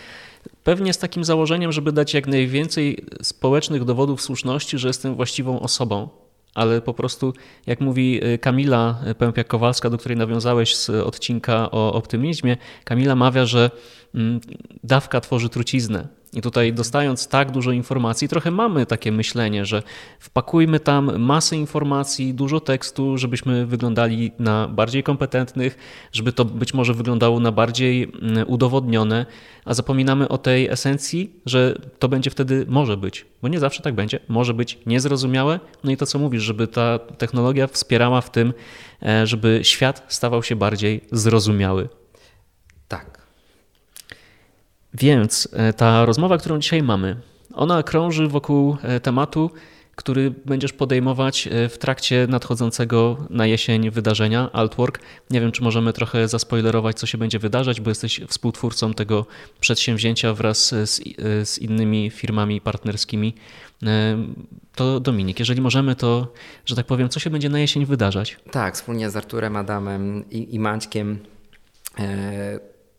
S1: Pewnie z takim założeniem, żeby dać jak najwięcej społecznych dowodów słuszności, że jestem właściwą osobą, ale po prostu, jak mówi y, Kamila Pępiak-Kowalska, do której nawiązałeś z odcinka o optymizmie, Kamila mawia, że mm, dawka tworzy truciznę. I tutaj dostając tak dużo informacji, trochę mamy takie myślenie, że wpakujmy tam masę informacji, dużo tekstu, żebyśmy wyglądali na bardziej kompetentnych, żeby to być może wyglądało na bardziej mm, udowodnione, a zapominamy o tej esencji, że to będzie wtedy może być, bo nie zawsze tak będzie, może być niezrozumiałe. No i to, co mówisz, żeby ta technologia wspierała w tym, e, żeby świat stawał się bardziej zrozumiały. Więc e, ta rozmowa, którą dzisiaj mamy, ona krąży wokół e, tematu, który będziesz podejmować e, w trakcie nadchodzącego na jesień wydarzenia Altwork. Nie wiem, czy możemy trochę zaspoilerować, co się będzie wydarzać, bo jesteś współtwórcą tego przedsięwzięcia wraz z, z innymi firmami partnerskimi. To Dominik, jeżeli możemy, to, że tak powiem, co się będzie na jesień wydarzać?
S2: Tak, wspólnie z Arturem, Adamem i, i Maćkiem.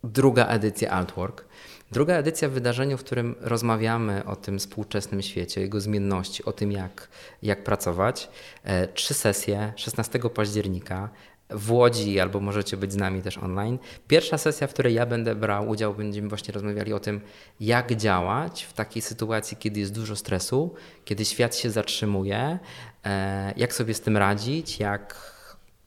S2: Druga edycja Altwork. Druga edycja wydarzenia, w którym rozmawiamy o tym współczesnym świecie, jego zmienności, o tym, jak, jak pracować. E, trzy sesje 16 października w Łodzi, albo możecie być z nami też online. Pierwsza sesja, w której ja będę brał udział, będziemy właśnie rozmawiali o tym, jak działać w takiej sytuacji, kiedy jest dużo stresu, kiedy świat się zatrzymuje, e, jak sobie z tym radzić, jak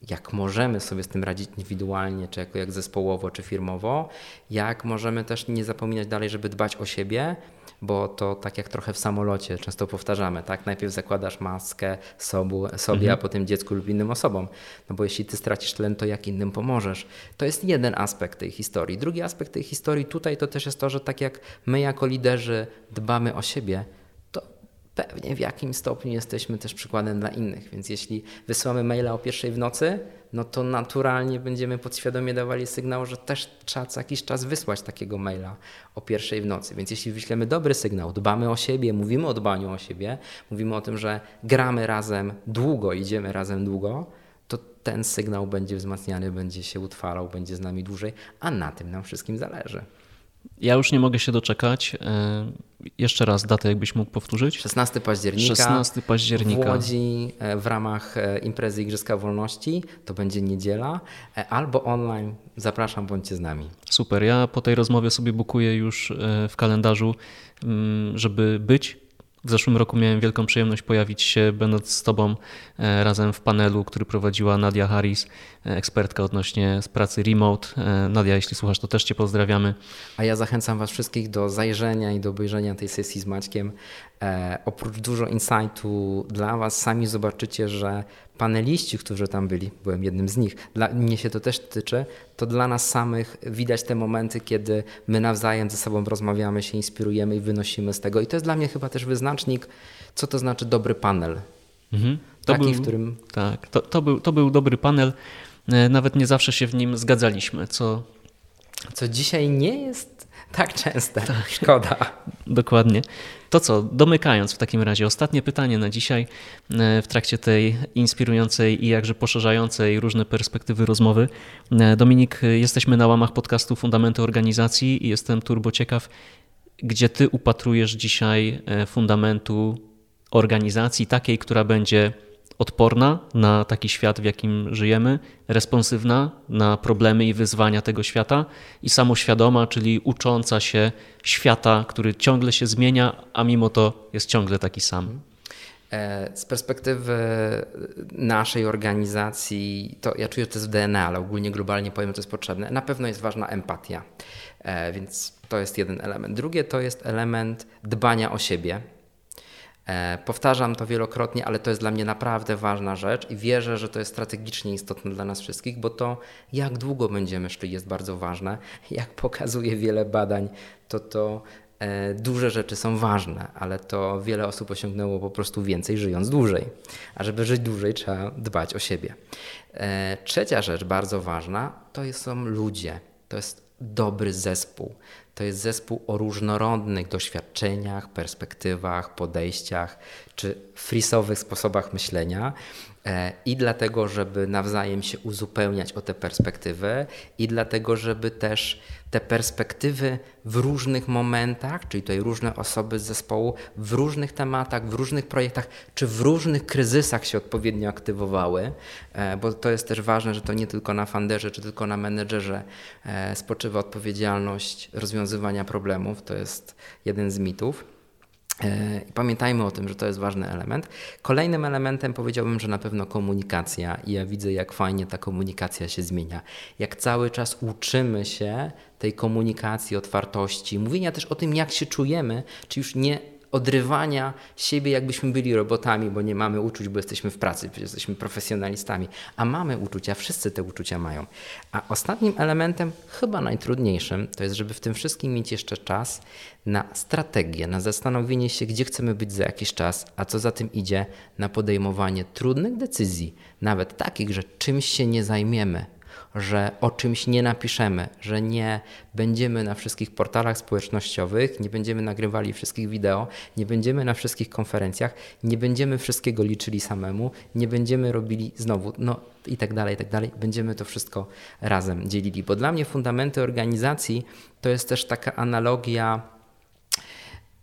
S2: jak możemy sobie z tym radzić indywidualnie, czy jako jak zespołowo, czy firmowo, jak możemy też nie zapominać dalej, żeby dbać o siebie, bo to tak jak trochę w samolocie często powtarzamy, tak? Najpierw zakładasz maskę sobu, sobie, mhm. a potem dziecku lub innym osobom. No bo jeśli ty stracisz tlen, to jak innym pomożesz? To jest jeden aspekt tej historii. Drugi aspekt tej historii tutaj to też jest to, że tak jak my jako liderzy dbamy o siebie, pewnie w jakim stopniu jesteśmy też przykładem dla innych. Więc jeśli wysyłamy maila o pierwszej w nocy, no to naturalnie będziemy podświadomie dawali sygnał, że też trzeba co jakiś czas wysłać takiego maila o pierwszej w nocy. Więc jeśli wyślemy dobry sygnał, dbamy o siebie, mówimy o dbaniu o siebie, mówimy o tym, że gramy razem długo, idziemy razem długo, to ten sygnał będzie wzmacniany, będzie się utrwalał, będzie z nami dłużej, a na tym nam wszystkim zależy.
S1: Ja już nie mogę się doczekać. E, jeszcze raz datę, jakbyś mógł powtórzyć.
S2: 16 października.
S1: 16 października.
S2: W Łodzi e, w ramach e, imprezy Igrzyska Wolności. To będzie niedziela. Albo online. Zapraszam, bądźcie z nami.
S1: Super. Ja po tej rozmowie sobie bukuję już w kalendarzu, mm, żeby być W zeszłym roku miałem wielką przyjemność pojawić się, będąc z Tobą e, razem w panelu, który prowadziła Nadia Harris, e, ekspertka odnośnie z pracy remote. E, Nadia, jeśli słuchasz, to też Cię pozdrawiamy.
S2: A ja zachęcam Was wszystkich do zajrzenia i do obejrzenia tej sesji z Maćkiem. Oprócz dużo insightu dla Was, sami zobaczycie, że paneliści, którzy tam byli, byłem jednym z nich, dla mnie się to też tyczy, to dla nas samych widać te momenty, kiedy my nawzajem ze sobą rozmawiamy, się inspirujemy i wynosimy z tego. I to jest dla mnie chyba też wyznacznik, co to znaczy dobry panel. Mhm.
S1: To Taki, był, w którym. Tak, to, to, był, to był dobry panel. E, nawet nie zawsze się w nim zgadzaliśmy, co.
S2: Co dzisiaj nie jest tak częste. Tak. Szkoda.
S1: Dokładnie. To co, domykając w takim razie, ostatnie pytanie na dzisiaj e, w trakcie tej inspirującej i jakże poszerzającej różne perspektywy rozmowy. E, Dominik, jesteśmy na łamach podcastu Fundamenty Organizacji i jestem turbo ciekaw, gdzie ty upatrujesz dzisiaj fundamentu organizacji takiej, która będzie odporna na taki świat, w jakim żyjemy, responsywna na problemy i wyzwania tego świata i samoświadoma, czyli ucząca się świata, który ciągle się zmienia, a mimo to jest ciągle taki sam.
S2: E, z perspektywy naszej organizacji, to ja czuję, że to jest w DNA, ale ogólnie globalnie powiem, że to jest potrzebne. Na pewno jest ważna empatia, e, więc to jest jeden element. Drugie to jest element dbania o siebie, powtarzam to wielokrotnie, ale to jest dla mnie naprawdę ważna rzecz i wierzę, że to jest strategicznie istotne dla nas wszystkich, bo to jak długo będziemy szli jest bardzo ważne. Jak pokazuje wiele badań, to to e, duże rzeczy są ważne, ale to wiele osób osiągnęło po prostu więcej żyjąc dłużej. A żeby żyć dłużej, trzeba dbać o siebie. E, trzecia rzecz bardzo ważna to są ludzie. To jest dobry zespół. To jest zespół o różnorodnych doświadczeniach, perspektywach, podejściach czy frisowych sposobach myślenia. E, I dlatego, żeby nawzajem się uzupełniać o te perspektywy, i dlatego, żeby też te perspektywy w różnych momentach, czyli tutaj różne osoby z zespołu, w różnych tematach, w różnych projektach, czy w różnych kryzysach się odpowiednio aktywowały, e, bo to jest też ważne, że to nie tylko na funderze, czy tylko na menedżerze e, spoczywa odpowiedzialność rozwiązywania problemów. To jest jeden z mitów. E, pamiętajmy o tym, że to jest ważny element. Kolejnym elementem powiedziałbym, że na pewno komunikacja i ja widzę, jak fajnie ta komunikacja się zmienia. Jak cały czas uczymy się tej komunikacji, otwartości, mówienia też o tym, jak się czujemy, czy już nie odrywania siebie, jakbyśmy byli robotami, bo nie mamy uczuć, bo jesteśmy w pracy, jesteśmy profesjonalistami, a mamy uczucia, wszyscy te uczucia mają. A ostatnim elementem, chyba najtrudniejszym, to jest, żeby w tym wszystkim mieć jeszcze czas na strategię, na zastanowienie się, gdzie chcemy być za jakiś czas, a co za tym idzie, na podejmowanie trudnych decyzji, nawet takich, że czymś się nie zajmiemy, że o czymś nie napiszemy, że nie będziemy na wszystkich portalach społecznościowych, nie będziemy nagrywali wszystkich wideo, nie będziemy na wszystkich konferencjach, nie będziemy wszystkiego liczyli samemu, nie będziemy robili znowu, no i tak dalej, i tak dalej. Będziemy to wszystko razem dzielili. Bo dla mnie fundamenty organizacji to jest też taka analogia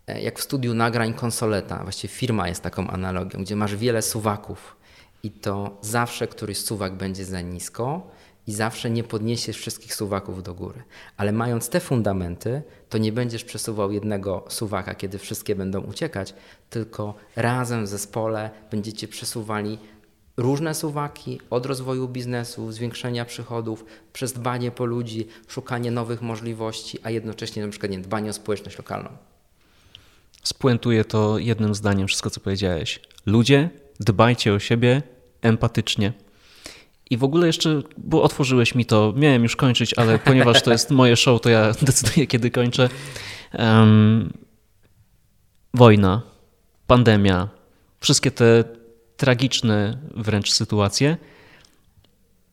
S2: e, jak w studiu nagrań konsoleta. Właściwie firma jest taką analogią, gdzie masz wiele suwaków i to zawsze któryś suwak będzie za nisko, i zawsze nie podniesiesz wszystkich suwaków do góry. Ale mając te fundamenty, to nie będziesz przesuwał jednego suwaka, kiedy wszystkie będą uciekać, tylko razem w zespole będziecie przesuwali różne suwaki od rozwoju biznesu, zwiększenia przychodów, przez dbanie po ludzi, szukanie nowych możliwości, a jednocześnie na przykład nie, dbanie o społeczność lokalną.
S1: Spuentuję to jednym zdaniem wszystko, co powiedziałeś. Ludzie, dbajcie o siebie empatycznie. I w ogóle jeszcze, bo otworzyłeś mi to, miałem już kończyć, ale [LAUGHS] ponieważ to jest moje show, to ja [LAUGHS] decyduję, kiedy kończę. Um, wojna, pandemia, wszystkie te tragiczne wręcz sytuacje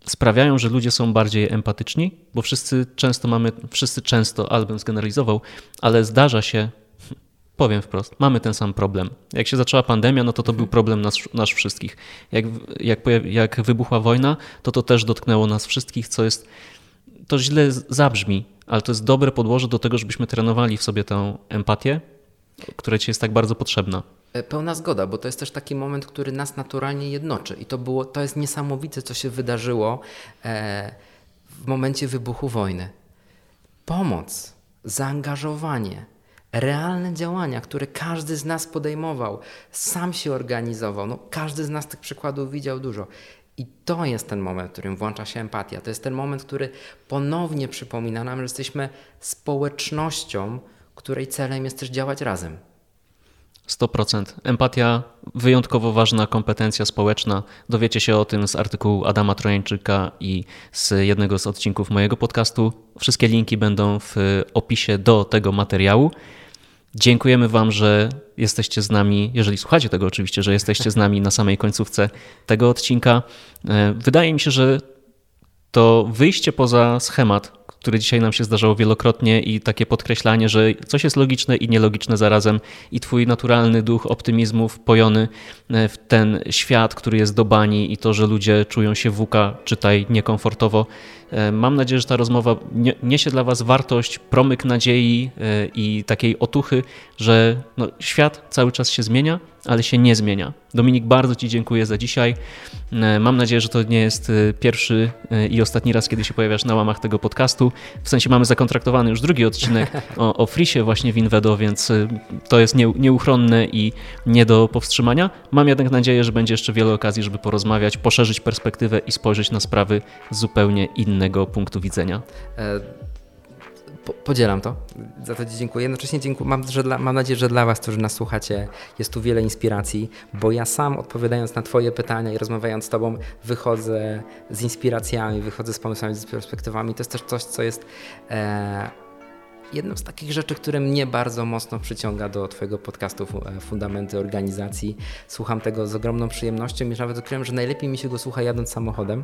S1: sprawiają, że ludzie są bardziej empatyczni, bo wszyscy często mamy, wszyscy często, ale bym zgeneralizował, ale zdarza się, Powiem wprost, mamy ten sam problem. Jak się zaczęła pandemia, no to to był problem nas, nas wszystkich. Jak, jak, jak wybuchła wojna, to to też dotknęło nas wszystkich, co jest, to źle zabrzmi, ale to jest dobre podłoże do tego, żebyśmy trenowali w sobie tę empatię, która ci jest tak bardzo potrzebna.
S2: E, pełna zgoda, bo to jest też taki moment, który nas naturalnie jednoczy i to, było, to jest niesamowite, co się wydarzyło e, w momencie wybuchu wojny. Pomoc, zaangażowanie, realne działania, które każdy z nas podejmował, sam się organizował. No, każdy z nas tych przykładów widział dużo. I to jest ten moment, w którym włącza się empatia. To jest ten moment, który ponownie przypomina nam, że jesteśmy społecznością, której celem jest też działać razem.
S1: 100%. Empatia, wyjątkowo ważna kompetencja społeczna. Dowiecie się o tym z artykułu Adama Trojańczyka i z jednego z odcinków mojego podcastu. Wszystkie linki będą w opisie do tego materiału. Dziękujemy Wam, że jesteście z nami, jeżeli słuchacie tego oczywiście, że jesteście z nami na samej końcówce tego odcinka. E, wydaje mi się, że to wyjście poza schemat, które dzisiaj nam się zdarzało wielokrotnie i takie podkreślanie, że coś jest logiczne i nielogiczne zarazem i twój naturalny duch optymizmu wpojony e, w ten świat, który jest do bani i to, że ludzie czują się wuka, czytaj niekomfortowo. E, mam nadzieję, że ta rozmowa niesie dla was wartość, promyk nadziei e, i takiej otuchy, że no, świat cały czas się zmienia, ale się nie zmienia. Dominik, bardzo Ci dziękuję za dzisiaj. E, mam nadzieję, że to nie jest pierwszy i ostatni raz, kiedy się pojawiasz na łamach tego podcastu. W sensie mamy zakontraktowany już drugi odcinek o, o Frisie właśnie w Invedo, więc to jest nieuchronne i nie do powstrzymania. Mam jednak nadzieję, że będzie jeszcze wiele okazji, żeby porozmawiać, poszerzyć perspektywę i spojrzeć na sprawy zupełnie innego punktu widzenia
S2: podzielam to. Za to Ci dziękuję. Jednocześnie dziękuję, mam, że dla, mam nadzieję, że dla Was, którzy nas słuchacie, jest tu wiele inspiracji, bo ja sam odpowiadając na Twoje pytania i rozmawiając z Tobą, wychodzę z inspiracjami, wychodzę z pomysłami, z perspektywami. To jest też coś, co jest. E, jedną z takich rzeczy, które mnie bardzo mocno przyciąga do Twojego podcastu e, Fundamenty Organizacji. Słucham tego z ogromną przyjemnością i nawet odkryłem, że najlepiej mi się go słucha jadąc samochodem,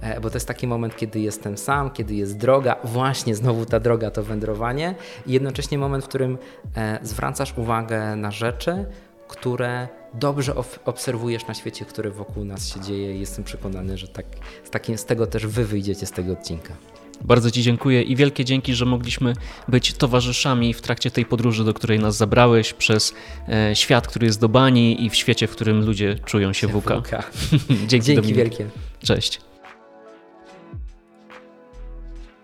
S2: e, bo to jest taki moment, kiedy jestem sam, kiedy jest droga, właśnie znowu ta droga to wędrowanie i jednocześnie moment, w którym e, zwracasz uwagę na rzeczy, które dobrze obserwujesz na świecie, który wokół nas się dzieje jestem przekonany, że tak, z, takim, z tego też wy wyjdziecie z tego odcinka.
S1: Bardzo Ci dziękuję i wielkie dzięki, że mogliśmy być towarzyszami w trakcie tej podróży, do której nas zabrałeś, przez e, świat, który jest do bani i w świecie, w którym ludzie czują się wuka. wuka. [LAUGHS]
S2: dzięki, dzięki wielkie.
S1: Cześć.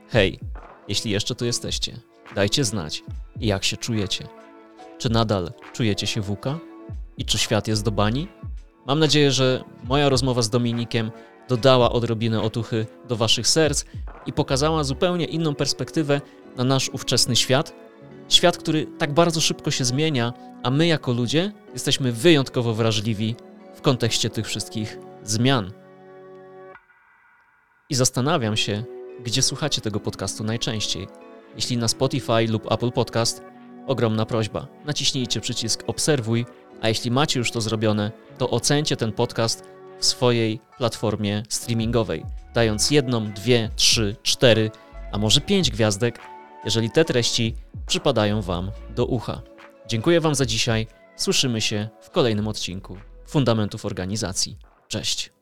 S1: Hej, jeśli jeszcze tu jesteście, dajcie znać, jak się czujecie. Czy nadal czujecie się wuka? I czy świat jest do bani? Mam nadzieję, że moja rozmowa z Dominikiem dodała odrobinę otuchy do waszych serc i pokazała zupełnie inną perspektywę na nasz ówczesny świat. Świat, który tak bardzo szybko się zmienia, a my jako ludzie jesteśmy wyjątkowo wrażliwi w kontekście tych wszystkich zmian. I zastanawiam się, gdzie słuchacie tego podcastu najczęściej. Jeśli na Spotify lub Apple Podcast, ogromna prośba. Naciśnijcie przycisk obserwuj, a jeśli macie już to zrobione, to ocencie ten podcast w swojej platformie streamingowej, dając jedną, dwie, trzy, cztery, a może pięć gwiazdek, jeżeli te treści przypadają Wam do ucha. Dziękuję Wam za dzisiaj. Słyszymy się w kolejnym odcinku Fundamentów Organizacji. Cześć.